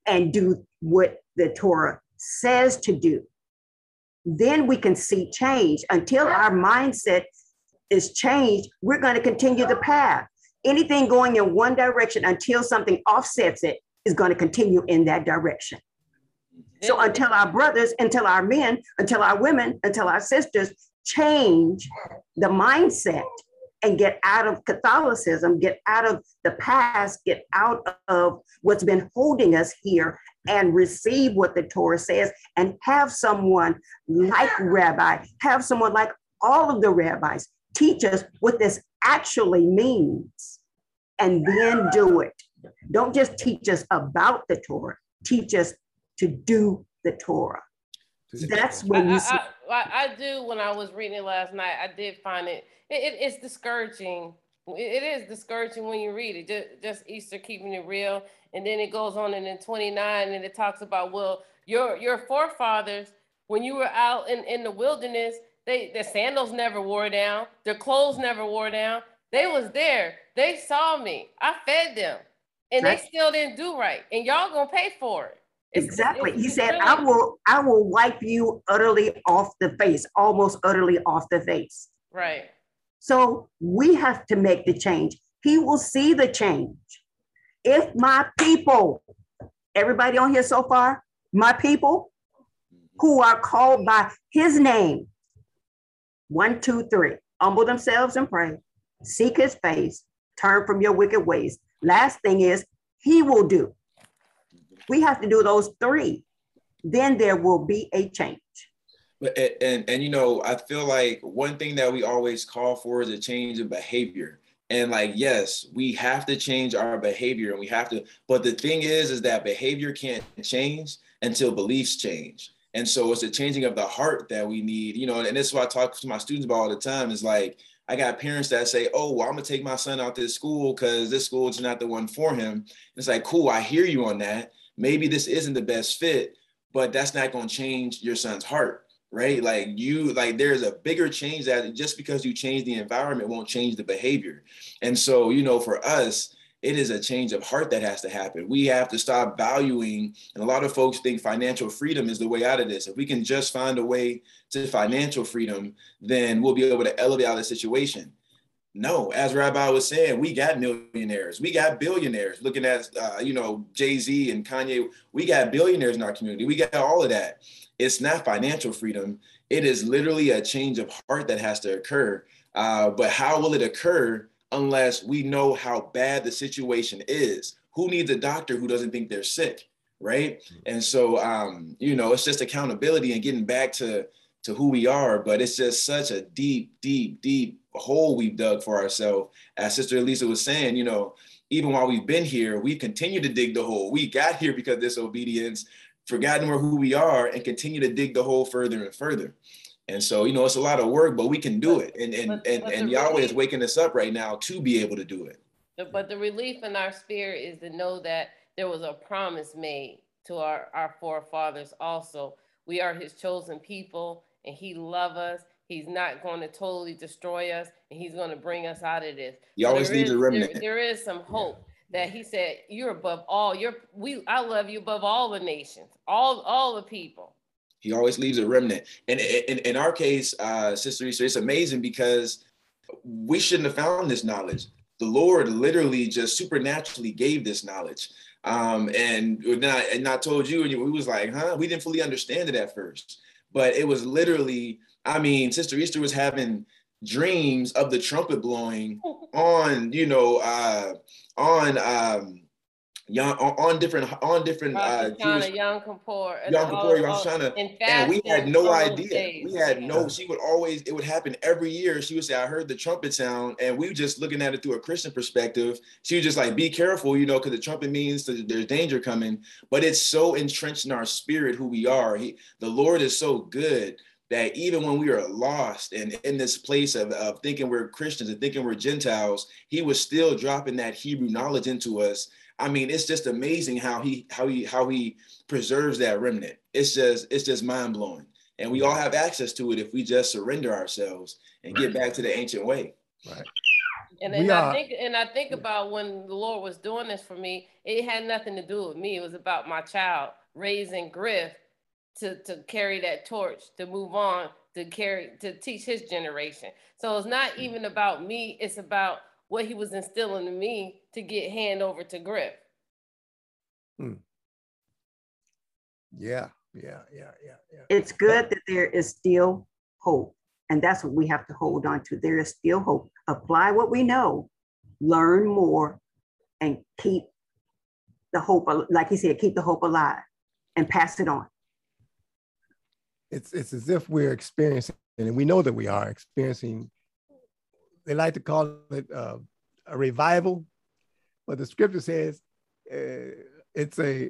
and do what the Torah says to do. Then we can see change. Until our mindset is changed, we're going to continue the path. Anything going in one direction until something offsets it is going to continue in that direction. So until our brothers, until our men, until our women, until our sisters change the mindset and get out of Catholicism, get out of the past, get out of what's been holding us here and receive what the Torah says and have someone like Rabbi, have someone like all of the rabbis teach us what this actually means and then do it. Don't just teach us about the Torah, teach us to do the Torah. That's when you I, I, I, do. When I was reading it last night, I did find it, it, it's discouraging. It, it is discouraging when you read it. Just, just Easter keeping it real, and then it goes on and in 29, and it talks about well, your your forefathers when you were out in, in the wilderness, they their sandals never wore down, their clothes never wore down. They was there. They saw me. I fed them, and right. they still didn't do right. And y'all gonna pay for it. Exactly. He said, I will, I will wipe you utterly off the face, almost utterly off the face. Right. So we have to make the change. He will see the change. If my people, everybody on here so far, my people who are called by his name, one, two, three, humble themselves and pray, seek his face, turn from your wicked ways. Last thing is, he will do we have to do those three. Then there will be a change. But and and you know, I feel like one thing that we always call for is a change in behavior. And like, yes, we have to change our behavior and we have to, but the thing is, is that behavior can't change until beliefs change. And so it's a changing of the heart that we need, you know, and this is what I talk to my students about all the time is like, I got parents that say, oh, well, I'm gonna take my son out this school because this school is not the one for him. It's like, cool, I hear you on that. Maybe this isn't the best fit, but that's not gonna change your son's heart, right? Like you, like there's a bigger change that just because you change the environment won't change the behavior. And so, you know, for us, it is a change of heart that has to happen. We have to stop valuing, and a lot of folks think financial freedom is the way out of this. If we can just find a way to financial freedom, then we'll be able to elevate out of the situation. No, as Rabbi was saying, we got millionaires, we got billionaires. Looking at, uh, you know, Jay Z and Kanye, we got billionaires in our community. We got all of that. It's not financial freedom. It is literally a change of heart that has to occur. Uh, but how will it occur? unless we know how bad the situation is. Who needs a doctor who doesn't think they're sick, right? Mm-hmm. And so, um, you know, it's just accountability and getting back to to who we are. But it's just such a deep, deep, deep hole we've dug for ourselves. As Sister Elisa was saying, you know, even while we've been here, we continue to dig the hole. We got here because of disobedience, forgotten where who we are, and continue to dig the hole further and further. And so, you know, it's a lot of work, but we can do it. And and but, and, but and Yahweh relief, is waking us up right now to be able to do it. But the relief in our spirit is to know that there was a promise made to our, our forefathers also. We are his chosen people and he love us. He's not going to totally destroy us and he's going to bring us out of this. He always needs a remnant. There, there is some hope that he said, you're above all, you're, we, I love you above all the nations, all, all the people. He always leaves a remnant. And in, in our case, uh, Sister Easter, it's amazing because we shouldn't have found this knowledge. The Lord literally just supernaturally gave this knowledge. Um, and not and not told you, and we was like, huh? We didn't fully understand it at first, but it was literally. I mean, Sister Easter was having dreams of the trumpet blowing on, you know, uh, on um, Young, on different on different uh, Jewish, Yom Kippur, Yom Kippur, Rosh and we had no idea. Days. We had no. She would always. It would happen every year. She would say, "I heard the trumpet sound," and we were just looking at it through a Christian perspective. She was just like, "Be careful," you know, because the trumpet means there's danger coming. But it's so entrenched in our spirit who we are. He, the Lord is so good that even when we are lost and in this place of, of thinking we're Christians and thinking we're Gentiles, He was still dropping that Hebrew knowledge into us I mean, it's just amazing how he how he how he preserves that remnant. It's just it's just mind blowing, and we all have access to it if we just surrender ourselves and right. get back to the ancient way. Right. And, and I think and I think about when the Lord was doing this for me, it had nothing to do with me. It was about my child raising Griff to to carry that torch, to move on, to carry to teach his generation. So it's not hmm. even about me. It's about what he was instilling in me to get hand over to grip. Hmm. Yeah, yeah, yeah, yeah, yeah. It's good that there is still hope. And that's what we have to hold on to. There is still hope. Apply what we know, learn more, and keep the hope, like he said, keep the hope alive and pass it on. It's, it's as if we're experiencing, and we know that we are experiencing they like to call it uh, a revival, but the scripture says uh, it's a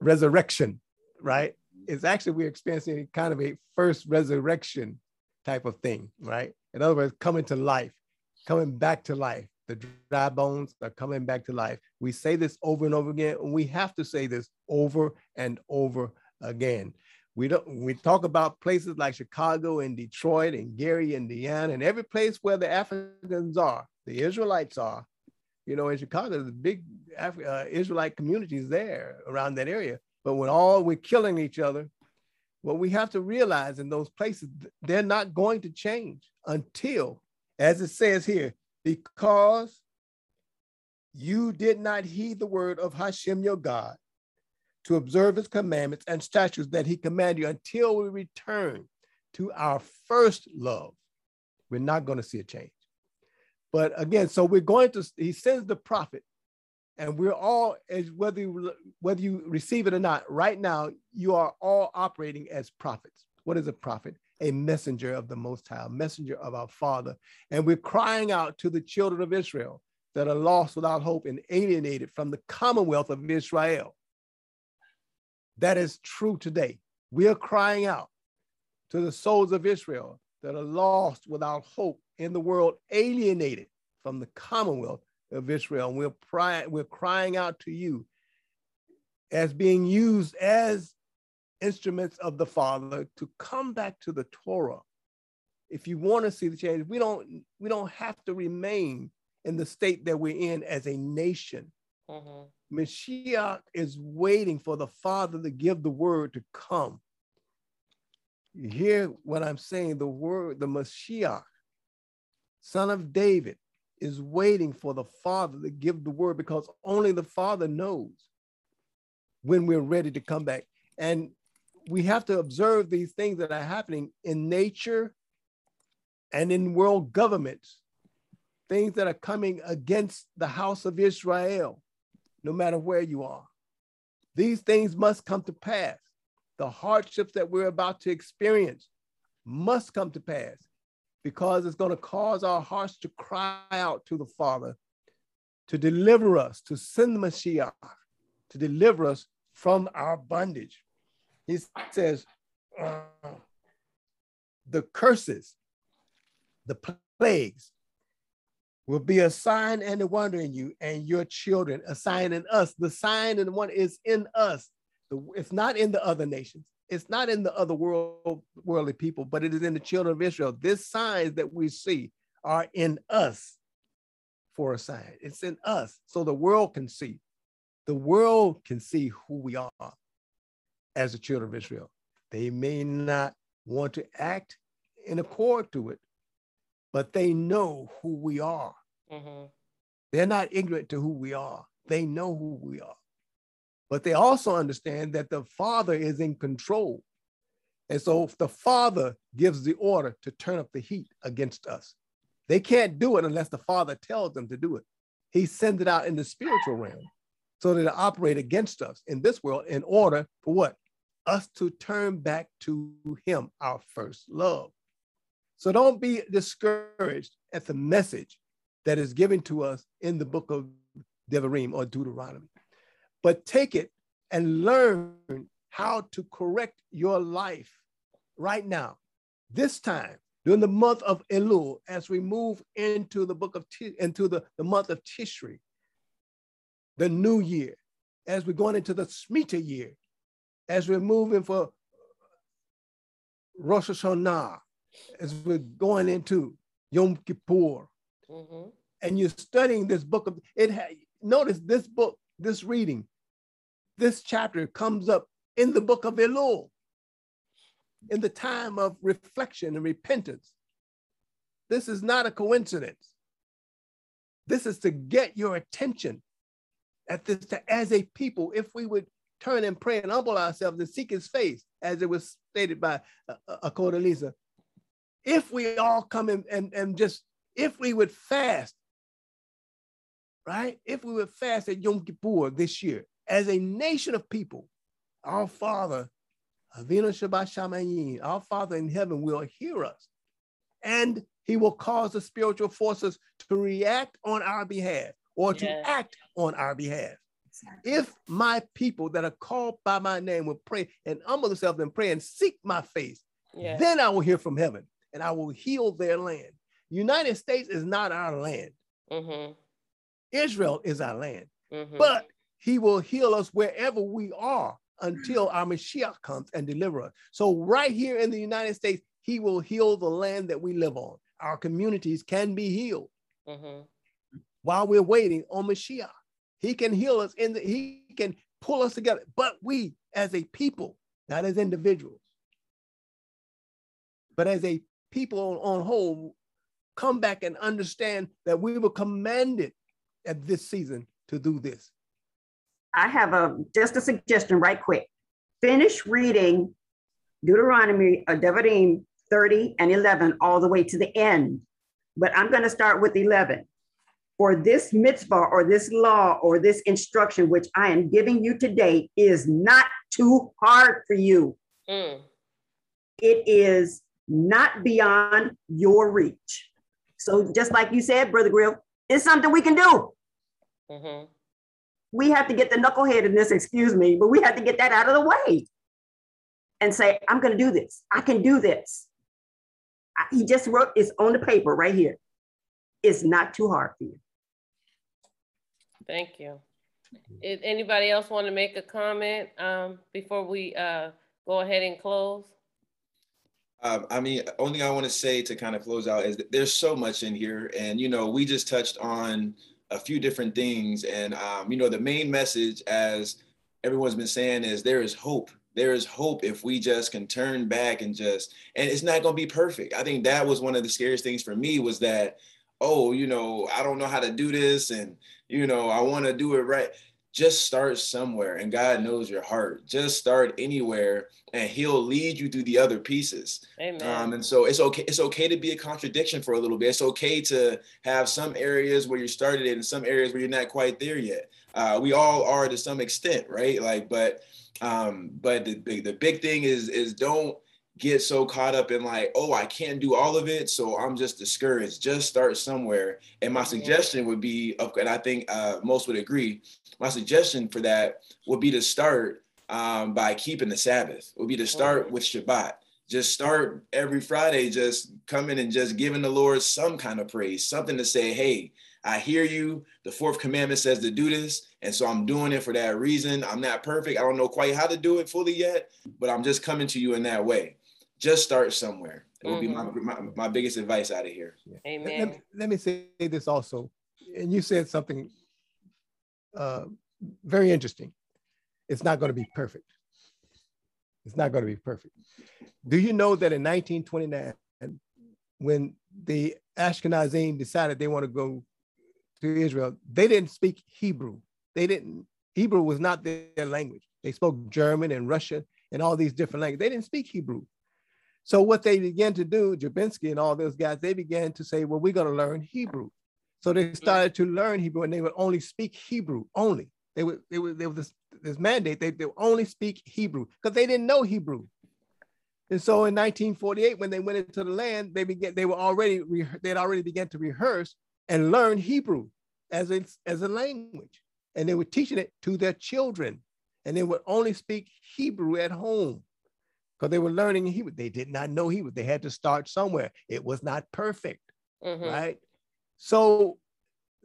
resurrection, right? It's actually we're experiencing kind of a first resurrection type of thing, right? In other words, coming to life, coming back to life. The dry bones are coming back to life. We say this over and over again, and we have to say this over and over again. We don't we talk about places like Chicago and Detroit and Gary, Indiana, and every place where the Africans are, the Israelites are. You know, in Chicago, the big Af- uh, Israelite communities there around that area. But when all we're killing each other, what we have to realize in those places, they're not going to change until, as it says here, because you did not heed the word of Hashem your God to observe his commandments and statutes that he commanded you until we return to our first love. We're not going to see a change. But again, so we're going to, he sends the prophet, and we're all, as whether you, whether you receive it or not, right now, you are all operating as prophets. What is a prophet? A messenger of the Most High, a messenger of our Father. And we're crying out to the children of Israel that are lost without hope and alienated from the commonwealth of Israel that is true today. We are crying out to the souls of Israel that are lost without hope in the world, alienated from the commonwealth of Israel. And we're, we're crying out to you as being used as instruments of the Father to come back to the Torah. If you want to see the change, we don't we don't have to remain in the state that we're in as a nation. Mm-hmm. Mashiach is waiting for the Father to give the word to come. You hear what I'm saying? The word, the Mashiach, son of David, is waiting for the Father to give the word because only the Father knows when we're ready to come back. And we have to observe these things that are happening in nature and in world governments, things that are coming against the house of Israel, no matter where you are. These things must come to pass. The hardships that we're about to experience must come to pass because it's going to cause our hearts to cry out to the Father to deliver us, to send the Mashiach, to deliver us from our bondage. He says, uh, the curses, the plagues will be a sign and a wonder in you and your children, a sign in us. The sign and the one is in us. It's not in the other nations. It's not in the other world, worldly people, but it is in the children of Israel. These signs that we see are in us for a sign. It's in us so the world can see. The world can see who we are as the children of Israel. They may not want to act in accord to it, but they know who we are. Mm-hmm. They're not ignorant to who we are. They know who we are. But they also understand that the Father is in control. And so if the Father gives the order to turn up the heat against us, they can't do it unless the Father tells them to do it. He sends it out in the spiritual realm so that it operate against us in this world in order for what? Us to turn back to Him, our first love. So don't be discouraged at the message that is given to us in the book of Devarim or Deuteronomy. But take it and learn how to correct your life right now, this time, during the month of Elul, as we move into the book of, into the, the month of Tishri, the new year, as we're going into the Shemitah year, as we're moving for Rosh Hashanah, as we're going into Yom Kippur, mm-hmm. and you're studying this book of it. Ha- notice this book, this reading this chapter comes up in the book of Elul, in the time of reflection and repentance. This is not a coincidence. This is to get your attention at this as a people. If we would turn and pray and humble ourselves and seek his face, as it was stated by uh, uh Achot Elisa, if we all come in and, and just, if we would fast, right? If we would fast at Yom Kippur this year, as a nation of people, our Father, Avinu Shebashamayim, our Father in heaven will hear us. And he will cause the spiritual forces to react on our behalf or to act on our behalf. If my people that are called by my name will pray and humble themselves and pray and seek my face, yes. then I will hear from heaven and I will heal their land. United States is not our land. Mm-hmm. Israel is our land. Mm-hmm. But he will heal us wherever we are until our Messiah comes and deliver us. So right here in the United States, he will heal the land that we live on. Our communities can be healed mm-hmm. while we're waiting on Messiah. He can heal us in the, he can pull us together. But we as a people, not as individuals, but as a people on, on whole, come back and understand that we were commanded at this season to do this. I have a just a suggestion right quick. Finish reading Deuteronomy, uh, Devarim 30 and 11 all the way to the end. But I'm going to start with 11. For this mitzvah or this law or this instruction, which I am giving you today, is not too hard for you. Mm. It is not beyond your reach. So, just like you said, Brother Griff, it's something we can do. Mm-hmm we have to get the knuckleheadedness, excuse me, but we have to get that out of the way and say, I'm going to do this. I can do this. he just wrote, it's on the paper right here. It's not too hard for you. Thank you. If anybody else want to make a comment um, before we uh, go ahead and close? Um, I mean, only I want to say to kind of close out is there's so much in here, and you know, we just touched on a few different things, and um, you know, the main message, as everyone's been saying, is there is hope. There is hope if we just can turn back and just, and it's not going to be perfect. I think that was one of the scariest things for me was that, oh, you know, I don't know how to do this, and you know, I want to do it right just start somewhere and God knows your heart. Just start anywhere and he'll lead you through the other pieces. Amen. Um, and so it's okay. It's okay to be a contradiction for a little bit. It's okay to have some areas where you started it and some areas where you're not quite there yet. Uh, we all are to some extent, right? Like, but um, but the big the big thing is is don't get so caught up in like, oh, I can't do all of it, so I'm just discouraged. Just start somewhere. And my suggestion would be, and I think uh, most would agree, my suggestion for that would be to start um, by keeping the Sabbath. Would be to start with Shabbat. Just start every Friday, just coming and just giving the Lord some kind of praise, something to say, hey, I hear you. The fourth commandment says to do this. And so I'm doing it for that reason. I'm not perfect. I don't know quite how to do it fully yet, but I'm just coming to you in that way just start somewhere. It would mm-hmm. be my, my, my biggest advice out of here. Amen. Let me, let me say this also, and you said something uh, very interesting. It's not going to be perfect. It's not going to be perfect. Do you know that in 1929, when the Ashkenazim decided they want to go to Israel, they didn't speak Hebrew. They didn't, Hebrew was not their language. They spoke German and Russian and all these different languages. They didn't speak Hebrew. So what they began to do, Jabotinsky and all those guys, they began to say, well, we're going to learn Hebrew. So they started to learn Hebrew and they would only speak Hebrew only. They would, they would, there was this, this mandate, they, they would only speak Hebrew because they didn't know Hebrew. And so in 1948, when they went into the land, they began, they were already, they had already began to rehearse and learn Hebrew as a, as a language. And they were teaching it to their children. And they would only speak Hebrew at home because they were learning Hebrew. They did not know Hebrew. They had to start somewhere. It was not perfect, mm-hmm. right? So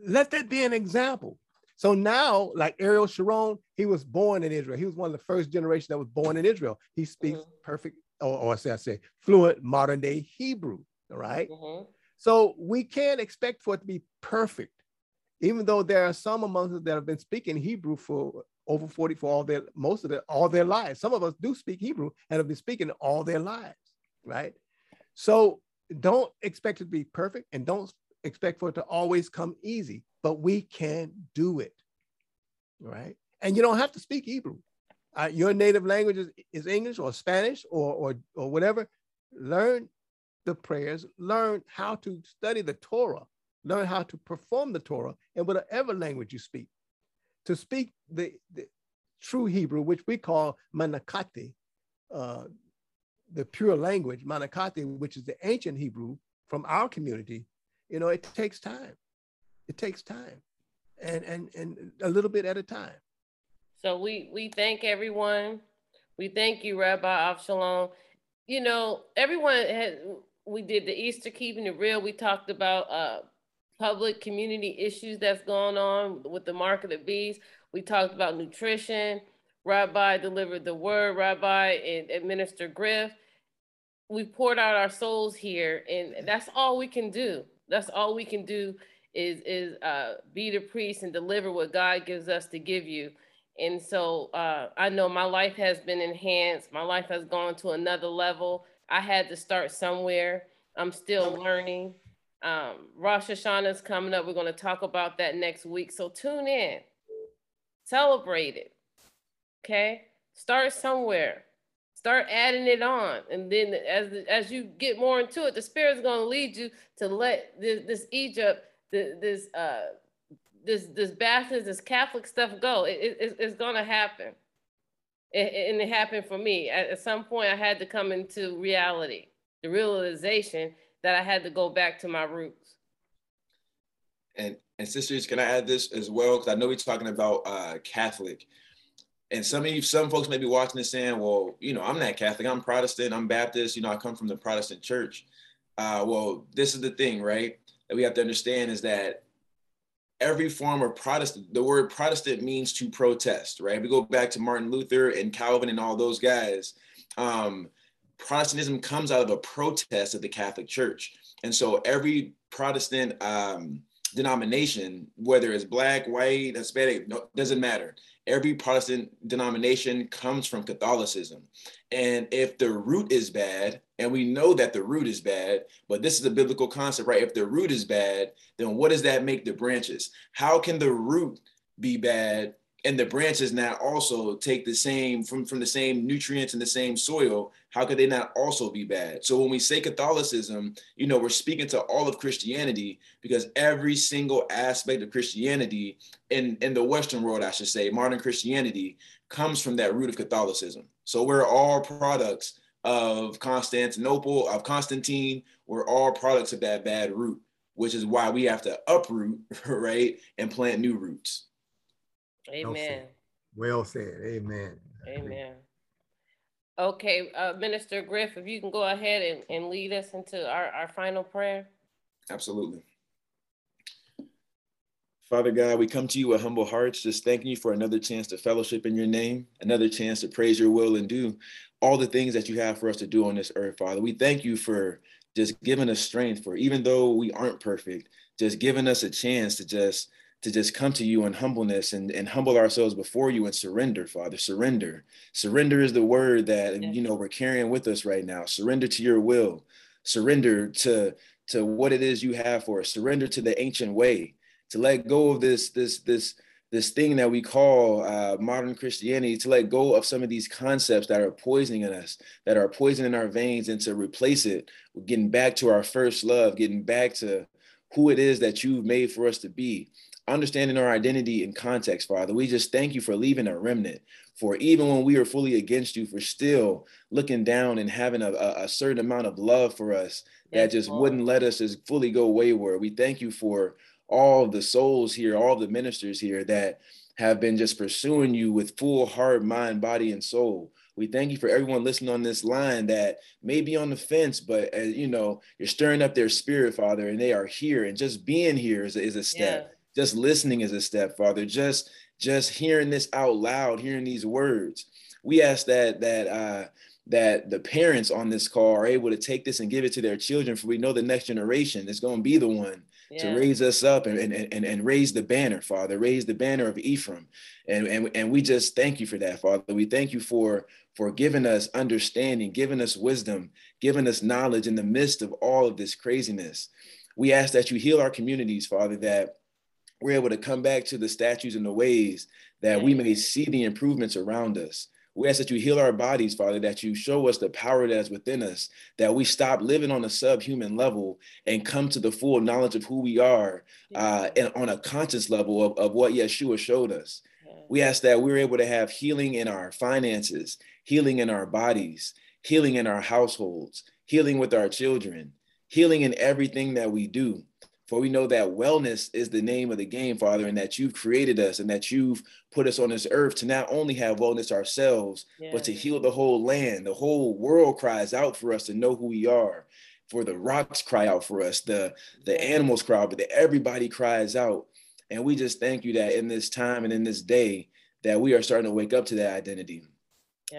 let that be an example. So now, like Ariel Sharon, he was born in Israel. He was one of the first generation that was born in Israel. He speaks mm-hmm. perfect, or, or say I say fluent modern day Hebrew, All right? Mm-hmm. So we can't expect for it to be perfect, even though there are some among us that have been speaking Hebrew for over 40 for all their most of their all their lives. Some of us do speak Hebrew and have been speaking all their lives, right? So don't expect it to be perfect and don't expect for it to always come easy, but we can do it, right? And you don't have to speak Hebrew. Uh, your native language is, is English or Spanish or, or, or whatever. Learn the prayers, learn how to study the Torah, learn how to perform the Torah in whatever language you speak to speak the, the true Hebrew, which we call Manakati, uh, the pure language, Manakati, which is the ancient Hebrew from our community, you know, it takes time. It takes time and, and, and a little bit at a time. So we, we thank everyone. We thank you, Rabbi Avshalom. You know, everyone had, we did the Easter keeping it real. We talked about uh, public community issues that's going on with the mark of beast. We talked about nutrition. Rabbi delivered the word, Rabbi and, and Minister Griff. We poured out our souls here, and that's all we can do. That's all we can do is is uh, be the priest and deliver what God gives us to give you. And so uh, I know my life has been enhanced. My life has gone to another level. I had to start somewhere. I'm still learning. Um, Rosh Hashanah is coming up. We're going to talk about that next week. So tune in, celebrate it. Okay, start somewhere. Start adding it on, and then as as you get more into it, the Spirit's going to lead you to let this, this Egypt, this uh, this this Baptist, this Catholic stuff go. It, it, it's going to happen, and it happened for me. At, at some point, I had to come into reality, the realization that I had to go back to my roots. And and sisters, can I add this as well? Because I know we're talking about uh, Catholic, and some of you, some folks may be watching this saying, "Well, you know, I'm not Catholic. I'm Protestant. I'm Baptist. You know, I come from the Protestant church." Uh, well, this is the thing, right? That we have to understand is that every form of Protestant, the word Protestant means to protest, right? We go back to Martin Luther and Calvin and all those guys. Um, Protestantism comes out of a protest of the Catholic Church. And so every Protestant um, denomination, whether it's black, white, Hispanic, no, doesn't matter. Every Protestant denomination comes from Catholicism. And if the root is bad, and we know that the root is bad, but this is a biblical concept, right? If the root is bad, then what does that make the branches? How can the root be bad and the branches not also take the same from, from the same nutrients in the same soil how could they not also be bad? So when we say catholicism you know we're speaking to all of christianity because every single aspect of christianity in in the western world i should say modern christianity comes from that root of catholicism. So we're all products of constantinople of constantine. We're all products of that bad root which is why we have to uproot right and plant new roots Amen. Well said. Amen. Amen. Okay, uh, Minister Griff, if you can go ahead and, and lead us into our, our final prayer. Absolutely. Father God, we come to you with humble hearts, just thanking you for another chance to fellowship in your name, another chance to praise your will and do all the things that you have for us to do on this earth, Father. We thank you for just giving us strength for even though we aren't perfect, just giving us a chance to just to just come to you in humbleness and, and humble ourselves before you and surrender, Father. Surrender. Surrender is the word that you know we're carrying with us right now. Surrender to your will. Surrender to to what it is you have for us. Surrender to the ancient way. To let go of this this this this thing that we call uh, modern Christianity, to let go of some of these concepts that are poisoning us, that are poisoning our veins, and to replace it with getting back to our first love, getting back to who it is that you've made for us to be understanding our identity in context, Father. We just thank you for leaving a remnant, for even when we are fully against you, for still looking down and having a, a certain amount of love for us that just wouldn't let us just fully go wayward. We thank you for all the souls here, all the ministers here that have been just pursuing you with full heart, mind, body, and soul. We thank you for everyone listening on this line that may be on the fence, but uh, you know, you're stirring up their spirit, Father, and they are here. And just being here is, is a step. Yeah just listening is a step father. Just just hearing this out loud hearing these words. We ask that that uh that the parents on this call are able to take this and give it to their children for we know the next generation is going to be the one yeah. to raise us up and, and, and, and raise the banner father raise the banner of ephraim. And, and and we just thank you for that father. We thank you for for giving us understanding giving us wisdom giving us knowledge in the midst of all of this craziness. We ask that you heal our communities father that we're able to come back to the statues and the ways that we may see the improvements around us. We ask that you heal our bodies, Father, that you show us the power that's within us, that we stop living on a subhuman level and come to the full knowledge of who we are uh, and on a conscious level of, of what Yeshua showed us. We ask that we're able to have healing in our finances, healing in our bodies, healing in our households, healing with our children, healing in everything that we do. For we know that wellness is the name of the game, Father, and that you've created us and that you've put us on this earth to not only have wellness ourselves, but to heal the whole land. The whole world cries out for us to know who we are. For the rocks cry out for us, the, the animals cry out, but everybody cries out. And we just thank you that in this time and in this day, that we are starting to wake up to that identity.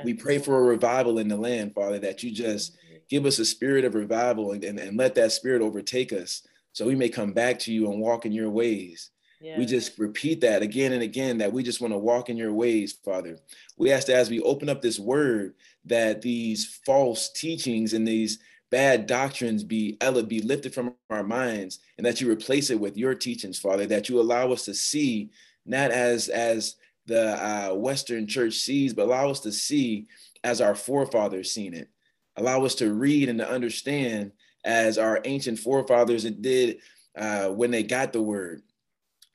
We pray for a revival in the land, Father, that you just give us a spirit of revival and, and, and let that spirit overtake us so we may come back to you and walk in your ways. Yeah. We just repeat that again and again that we just want to walk in your ways, Father. We ask that as we open up this word, that these false teachings and these bad doctrines be be lifted from our minds, and that you replace it with your teachings, Father. That you allow us to see not as as the uh, Western Church sees, but allow us to see as our forefathers seen it. Allow us to read and to understand as our ancient forefathers did uh, when they got the word.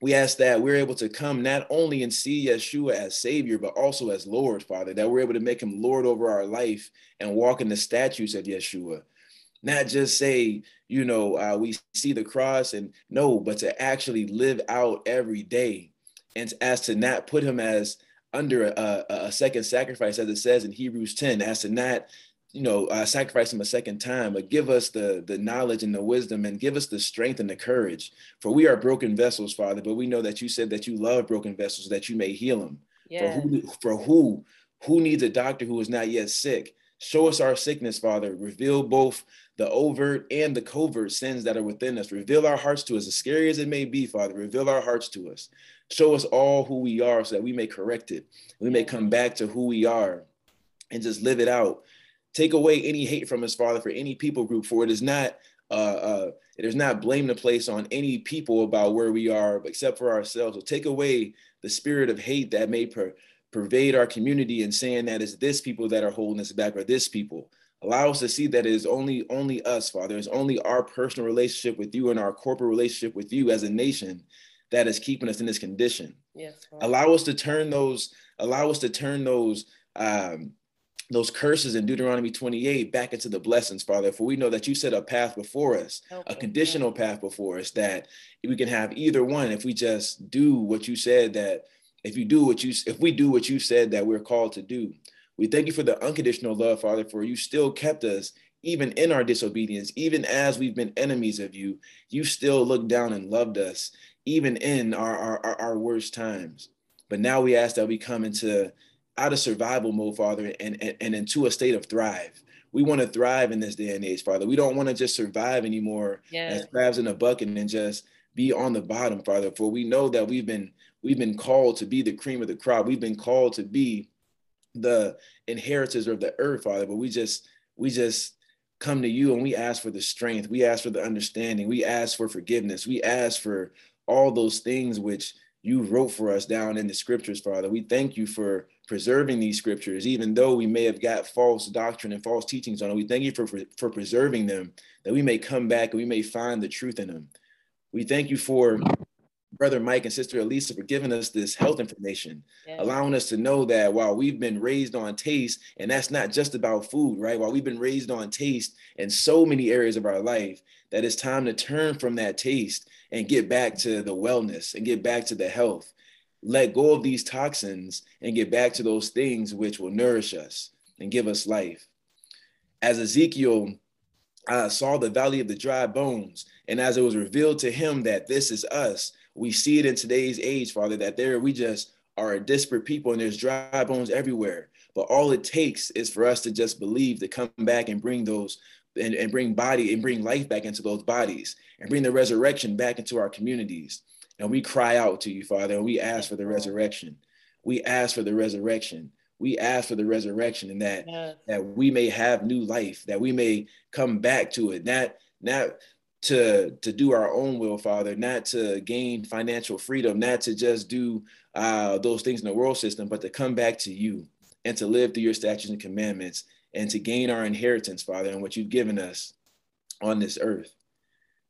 We ask that we're able to come not only and see Yeshua as Savior, but also as Lord, Father, that we're able to make him Lord over our life and walk in the statutes of Yeshua. Not just say, you know, uh, we see the cross and no, but to actually live out every day and as to not put him as under a, a, second sacrifice, as it says in Hebrews 10, as to not you know, uh, sacrifice him a second time, but give us the the knowledge and the wisdom and give us the strength and the courage. For we are broken vessels, Father, but we know that you said that you love broken vessels, that you may heal them. Yeah. For who for who who needs a doctor who is not yet sick? Show us our sickness, Father. Reveal both the overt and the covert sins that are within us. Reveal our hearts to us, as scary as it may be, Father. Reveal our hearts to us. Show us all who we are so that we may correct it. We may come back to who we are and just live it out. Take away any hate from his Father, for any people group, for it is not uh, uh, it is not blame to place on any people about where we are, except for ourselves. So take away the spirit of hate that may per- pervade our community and saying that it's this people that are holding us back or this people. Allow us to see that it is only only us, Father. It's only our personal relationship with you and our corporate relationship with you as a nation that is keeping us in this condition. Yes. Allow us to turn those, allow us to turn those um, those curses in Deuteronomy 28 back into the blessings, Father. For we know that you set a path before us, a conditional path before us that we can have either one if we just do what you said that if you do what you if we do what you said that we're called to do. We thank you for the unconditional love, Father, for you still kept us even in our disobedience, even as we've been enemies of you, you still looked down and loved us, even in our, our, our worst times. But now we ask that we come into out of survival mode, Father, and, and, and into a state of thrive. We want to thrive in this day and age, Father. We don't want to just survive anymore yes. as crabs in a bucket and just be on the bottom, Father. For we know that we've been we've been called to be the cream of the crop. We've been called to be the inheritors of the earth, Father. But we just we just come to you and we ask for the strength. We ask for the understanding. We ask for forgiveness. We ask for all those things which you wrote for us down in the scriptures, Father. We thank you for preserving these scriptures, even though we may have got false doctrine and false teachings on it. We thank you for, for, for preserving them, that we may come back and we may find the truth in them. We thank you for Brother Mike and Sister Elisa for giving us this health information, yeah. allowing us to know that while we've been raised on taste, and that's not just about food, right? While we've been raised on taste in so many areas of our life, that it's time to turn from that taste and get back to the wellness and get back to the health let go of these toxins and get back to those things which will nourish us and give us life. As Ezekiel uh, saw the valley of the dry bones, and as it was revealed to him that this is us, we see it in today's age, Father, that there we just are a disparate people and there's dry bones everywhere. But all it takes is for us to just believe to come back and bring those and, and bring body and bring life back into those bodies and bring the resurrection back into our communities. And we cry out to you, Father, and we ask for the resurrection. We ask for the resurrection. We ask for the resurrection and that yes. that we may have new life, that we may come back to it, not not to to do our own will, Father, not to gain financial freedom, not to just do uh, those things in the world system, but to come back to you and to live through your statutes and commandments and to gain our inheritance, Father, and what you've given us on this earth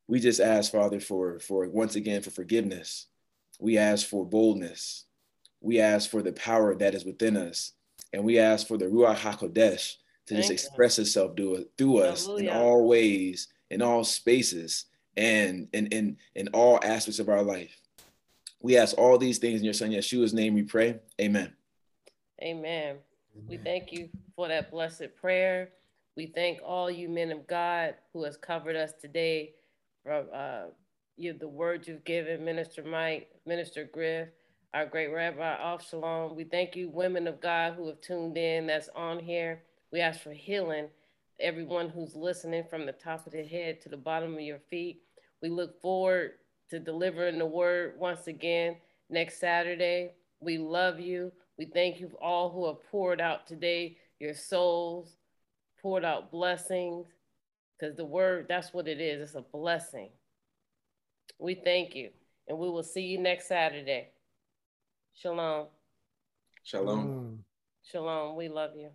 we just ask, Father, for, for once again, for forgiveness. We ask for boldness. We ask for the power that is within us. And we ask for the Ruach HaKodesh to Thank just express you. itself through, through us in all ways, in all spaces, and in, in, in all aspects of our life. We ask all these things in your son Yeshua's name we pray. Amen. Amen. We thank you for that blessed prayer. We thank all you men of God who has covered us today from uh, you, the words you've given, Minister Mike, Minister Griff, our great Rabbi Avshalom. We thank you, women of God who have tuned in, that's on here. We ask for healing, everyone who's listening from the top of the head to the bottom of your feet. We look forward to delivering the word once again next Saturday. We love you. We thank you all who have poured out today your souls, poured out blessings, because the word, that's what it is. It's a blessing. We thank you. And we will see you next Saturday. Shalom. Shalom. Shalom. We love you.